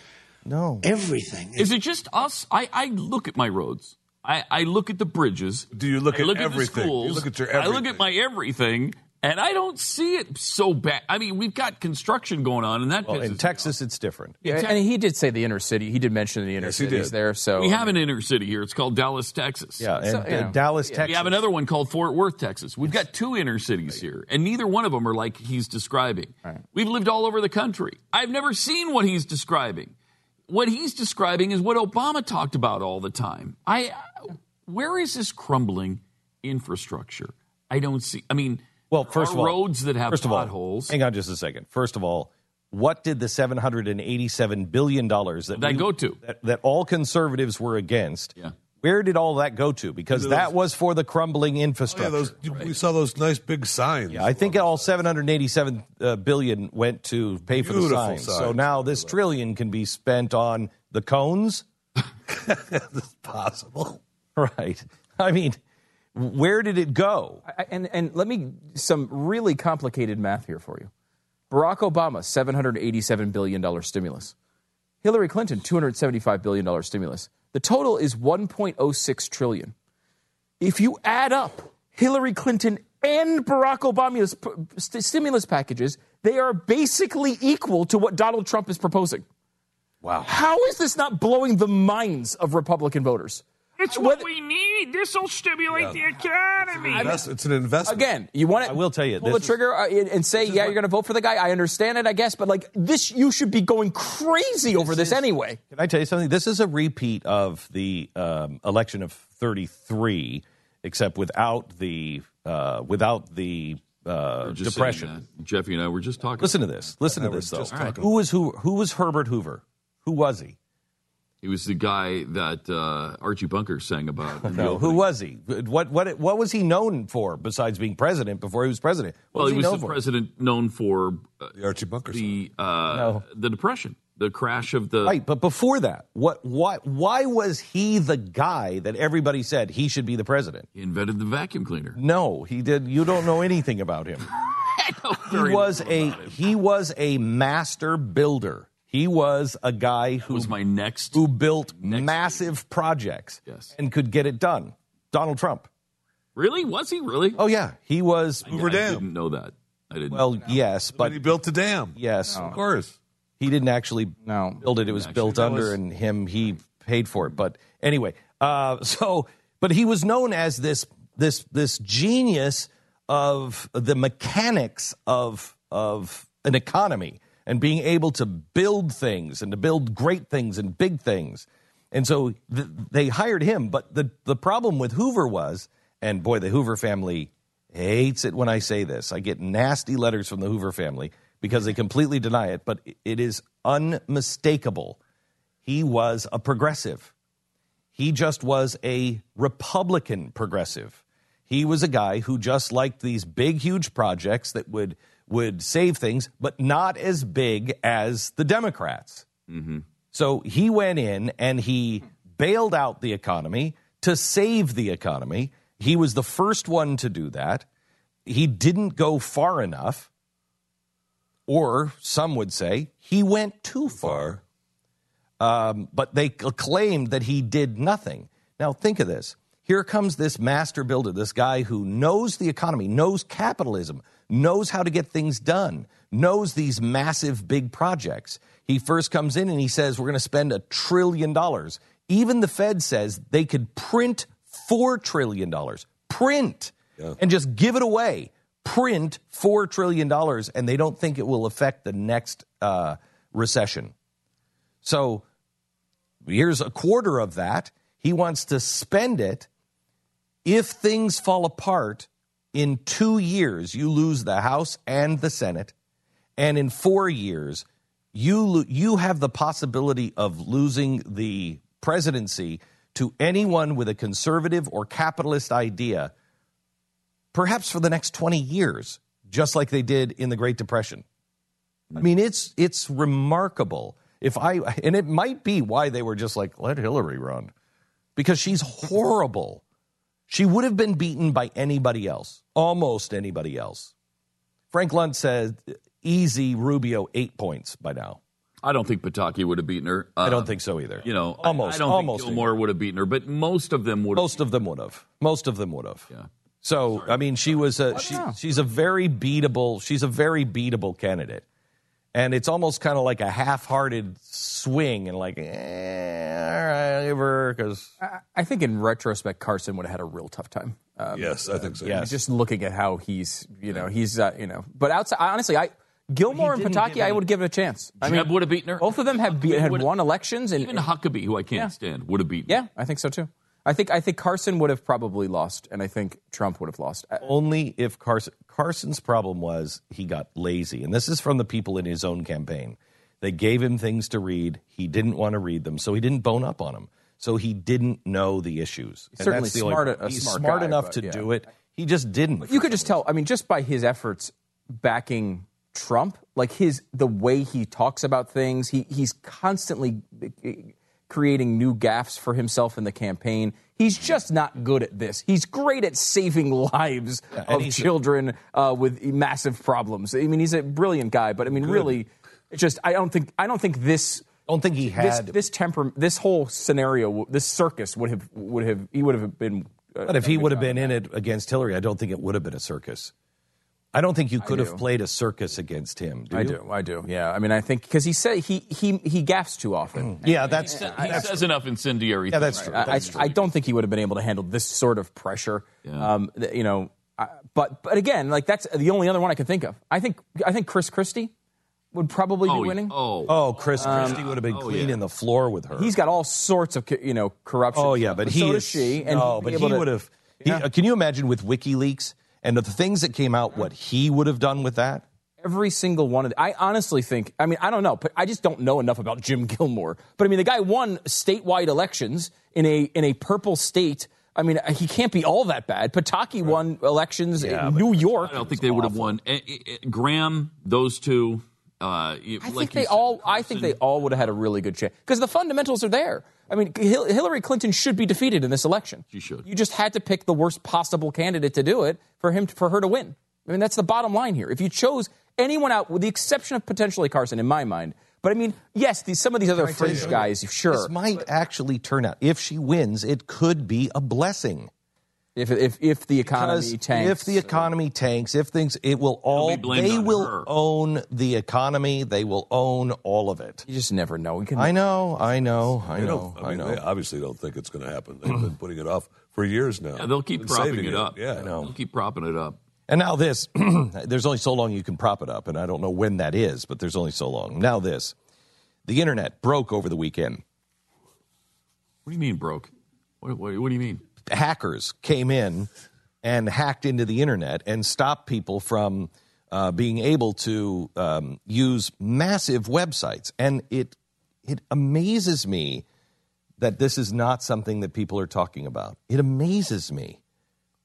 No. Everything. Is it just us? I, I look at my roads. I, I look at the bridges. Do you look I at look everything? At the You look at your everything. I look at my everything, and I don't see it so bad. I mean, we've got construction going on, and that Well, in Texas, it's different. Yeah, and he did say the inner city. He did mention the inner Yes, he cities there. So we have an um, inner city here. It's called Dallas, Texas. Yeah, and So, you know, Dallas, We Texas. We have another one called Fort Worth, Texas. We've got two inner cities here, and neither one of them are like he's describing. We've lived all over the country. I've never seen what he's describing. What he's describing is what Obama talked about all the time. I, where is this crumbling infrastructure? I don't see. I mean, Well, first of all, roads that have first of all, potholes. hang on just a second. First of all, what did the seven hundred and eighty-seven billion dollars that That we- go to? that, that all conservatives were against? Yeah. Where did all that go to? Because To that those- was for the crumbling Oh, yeah, infrastructure. those, We saw those nice big signs. Yeah, I think all 787 uh, billion went to pay for the Beautiful signs. So now this trillion can be spent on the cones. *laughs* That's possible. *laughs* Right. I mean, where did it go? I- and and let me some really complicated math here for you. Barack Obama, seven hundred eighty-seven billion dollar stimulus. Hillary Clinton, two hundred seventy-five billion dollar stimulus. The total is one point oh six trillion. If you add up Hillary Clinton and Barack Obama's p- st- stimulus packages, they are basically equal to what Donald Trump is proposing. Wow. How is this not blowing the minds of Republican voters? It's what we need. This will stimulate the economy. Invest- it's an investment. Again, you want to I will tell you, pull this the is- trigger uh, and and say, yeah, you're going to vote for the guy. I understand it, I guess, but like this, you should be going crazy over this anyway. Can I tell you something? This is a repeat of the um, election of 33, except without the uh, without the uh, depression. saying that. Jeffy and I were just talking. Listen to this. Listen to this, though. just talking. Who was who? Who was Herbert Hoover? Who was he? He was the guy that uh, Archie Bunker sang about. *laughs* No, who was he? What what what was he known for besides being president? Before he was president, what Well, he was known the for? president known for uh, The Archie Bunker. the uh, No. the depression, the crash of the. Right, but before that, what why why was he the guy that everybody said he should be the president? He invented the vacuum cleaner. No, he did. You don't know anything about him. *laughs* I know He very was little a about him. he was a master builder. He was a guy who was my next. who built massive projects Yes. and could get it done. Donald Trump. Really? Was he really? Oh yeah, he was. I, I didn't know that. I didn't. Well, yes, But but he built the dam. yes, Of course. he didn't actually No. build it. It was Actually, built under, was- and him he paid for it. But anyway, uh, *laughs* so but he was known as this this this genius of the mechanics of of an economy and being able to build things and to build great things and big things. And so th- they hired him. But the the problem with Hoover was, and boy, the Hoover family hates it when I say this. I get nasty letters from the Hoover family because they completely deny it, but it is unmistakable. He was a progressive. He just was a Republican progressive. He was a guy who just liked these big, huge projects that would would save things, but not as big as the Democrats. So he went in and he bailed out the economy to save the economy. He was the first one to do that. He didn't go far enough, or some would say he went too far. Um, but they claimed that he did nothing. Now, think of this. Here comes this master builder, this guy who knows the economy, knows capitalism, knows how to get things done, knows these massive big projects. He first comes in and he says, We're going to spend a trillion dollars. Even the Fed says they could print $4 trillion. Print and just give it away. Print $4 trillion, and they don't think it will affect the next uh, recession. So here's a quarter of that. He wants to spend it. If things fall apart in two years, you lose the House and the Senate. And in four years, you, you have the possibility of losing the presidency to anyone with a conservative or capitalist idea, perhaps for the next 20 years, just like they did in the Great Depression. I mean, it's it's remarkable. If I and it might be why they were just like let Hillary run, because she's horrible. She would have been beaten by anybody else, almost anybody else. Frank Luntz said easy Rubio eight points by now. I don't think Pataki would have beaten her. I Uh, don't think so either. You know, Almost, I, I don't almost think Gilmore would have beaten her, but most of them would. Most of them would have. Most of them would have. Yeah. So I mean, she was a she, she's a very beatable. She's a very beatable candidate, and it's almost kind of like a half-hearted swing and like, eh, all right, because I, I think in retrospect, Carson would have had a real tough time. Um, Yes, I think so. yeah, Just looking at how he's, you know, he's, uh, you know, but outside, honestly, I Gilmore and didn't Pataki, I would give it a chance. I Jeb would have beaten her. Both of them have be, had won elections, and Even Huckabee, who I can't Yeah. stand, would have beaten. yeah, I think so too. I think I think Carson would have probably lost, and I think Trump would have lost. Uh, only if Carson Carson's problem was he got lazy, and this is from the people in his own campaign. They gave him things to read. He didn't want to read them, so he didn't bone up on them. So he didn't know the issues. And certainly that's the smart- problem. a He's smart smart guy, enough but to yeah. do it. He just didn't. You could just tell. I mean, just by his efforts backing Trump, like his the way he talks about things, he he's constantly creating new gaffes for himself in the campaign. He's just not good at this. He's great at saving *laughs* lives and of children uh, with massive problems. I mean, he's a brilliant guy, but I mean, really, just I don't think I don't think this. I don't think he this, had- this temper, this whole scenario, this circus would have would have he would have been. uh, But if he would have been in it against Hillary, I don't think it would have been a circus. I don't think you could have played a circus against him. Do I you? do, I do. Yeah, I mean, I think because he said he he he gaffes too often. *clears throat* Yeah, that's He says enough incendiary. Yeah, that's things. true. I, I, I don't think he would have been able to handle this sort of pressure. Um, you know, I, but but again, like that's the only other one I can think of. I think I think Chris Christie would probably Oh, be winning. Oh, Oh, Chris Christie would have been cleaning the floor with her. He's got all sorts of you know corruption. Oh yeah, but he so is. does she. And no, he'd but he would have. Yeah. uh, can you imagine with WikiLeaks and the things that came out, what he would have done with that? Every single one of the, I honestly think, I mean, I don't know, but I just don't know enough about Jim *laughs* Gilmore. But I mean, the guy won statewide elections in a in a purple state. I mean, he can't be all that bad. Pataki won elections in New York. I don't think they would have won. Eh, eh, eh, Graham, those two. Uh, I like think they said, all. I think they all would have had a really good chance because the fundamentals are there. I mean, Hillary Clinton should be defeated in this election. She should. You just had to pick the worst possible candidate to do it for him for her to win. I mean, that's the bottom line here. If you chose anyone out, with the exception of potentially Carson, in my mind. But I mean, yes, these, some of these other fringe guys, sure. This might actually turn out. If she wins, it could be a blessing. If if if the economy Because tanks, if the economy tanks, if things, it will all. blamed They will her. own the economy. They will own all of it. you just never know. We can, I know. I know. I know. don't- I know. They obviously don't think it's going to happen. They've been putting it off for years now. Yeah, they'll keep Been propping it up. Yeah, I know. They'll keep propping it up. And now this, *clears throat* there's only so long you can prop it up, and I don't know when that is, but there's only so long. Now this, the internet broke over the weekend. What do you mean broke? What, what, what do you mean? Hackers came in and hacked into the internet and stopped people from uh, being able to um, use massive websites. And it it amazes me that this is not something that people are talking about. It amazes me.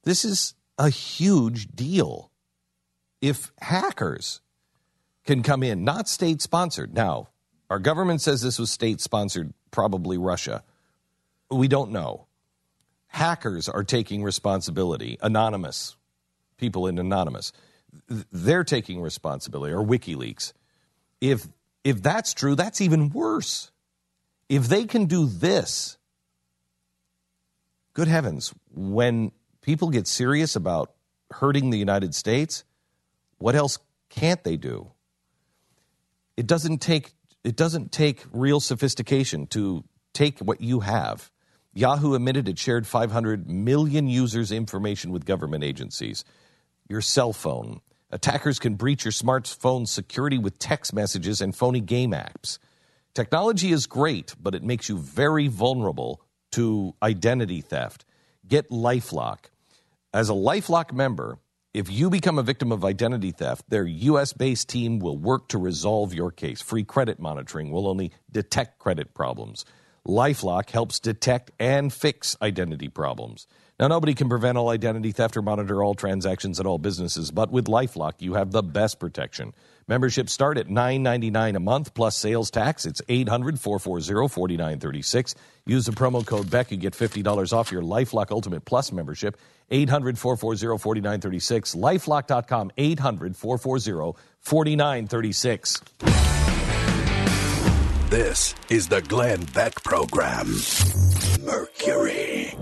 This is a huge deal. If hackers can come in, not state sponsored. Now, our government says this was state sponsored, probably Russia. We don't know. Hackers are taking responsibility, anonymous people in Anonymous, they're taking responsibility, or WikiLeaks. If if that's true, that's even worse. If they can do this, good heavens, when people get serious about hurting the United States, what else can't they do? It doesn't take it doesn't take real sophistication to take what you have. Yahoo admitted it shared 500 million users' information with government agencies. Your cell phone. Attackers can breach your smartphone's security with text messages and phony game apps. Technology is great, but it makes you very vulnerable to identity theft. Get Lifelock. As a Lifelock member, if you become a victim of identity theft, their US based team will work to resolve your case. Free credit monitoring will only detect credit problems. LifeLock helps detect and fix identity problems. Now, nobody can prevent all identity theft or monitor all transactions at all businesses, but with LifeLock, you have the best protection. Memberships start at $9.99 a month plus sales tax. It's 800 440 4936. Use the promo code BECK. You get $50 off your Lifelock Ultimate Plus membership. 800 440 4936. Lifelock.com. 800 440 4936. This is the Glenn Beck Program. Mercury.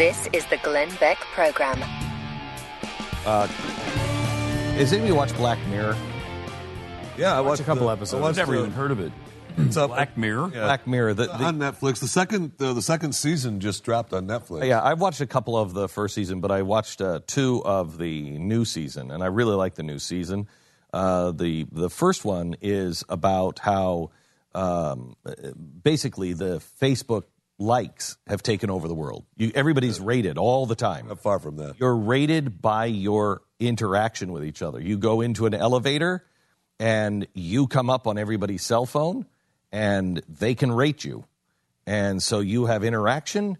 This is the Glenn Beck Program. Uh, has anybody watch Black Mirror? Yeah, I watched a couple the- episodes. I've Never the- even heard of it. It's up- Black Mirror. Yeah. Black Mirror. The, the, on Netflix. The second uh, the second season just dropped on Netflix. Yeah, I've watched a couple of the first season, but I watched uh, two of the new season, and I really like the new season. Uh, the the first one is about how um, basically the Facebook likes have taken over the world. You, everybody's rated all the time. Not far from that. You're rated by your interaction with each other. You go into an elevator, and you come up on everybody's cell phone, and they can rate you. And so you have interaction,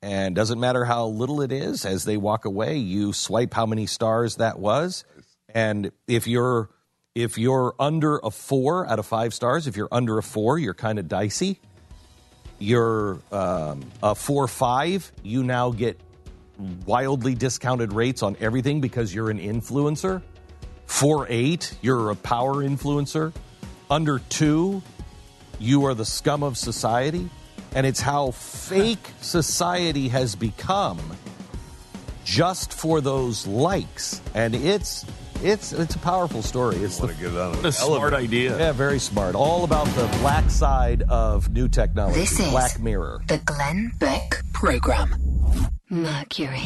and doesn't matter how little it is, as they walk away, you swipe how many stars that was. And if you're if you're under a four out of five stars, if you're under a four, you're kind of dicey. You're um, a four five, you now get wildly discounted rates on everything because you're an influencer. Four eight, you're a power influencer. Under two, you are the scum of society. And it's how fake society has become just for those likes. And it's it's it's a powerful story. It's the, want get on What a smart idea. yeah, very smart. All about the black side of new technology. This is Black Mirror. the Glenn Beck Program. Mercury.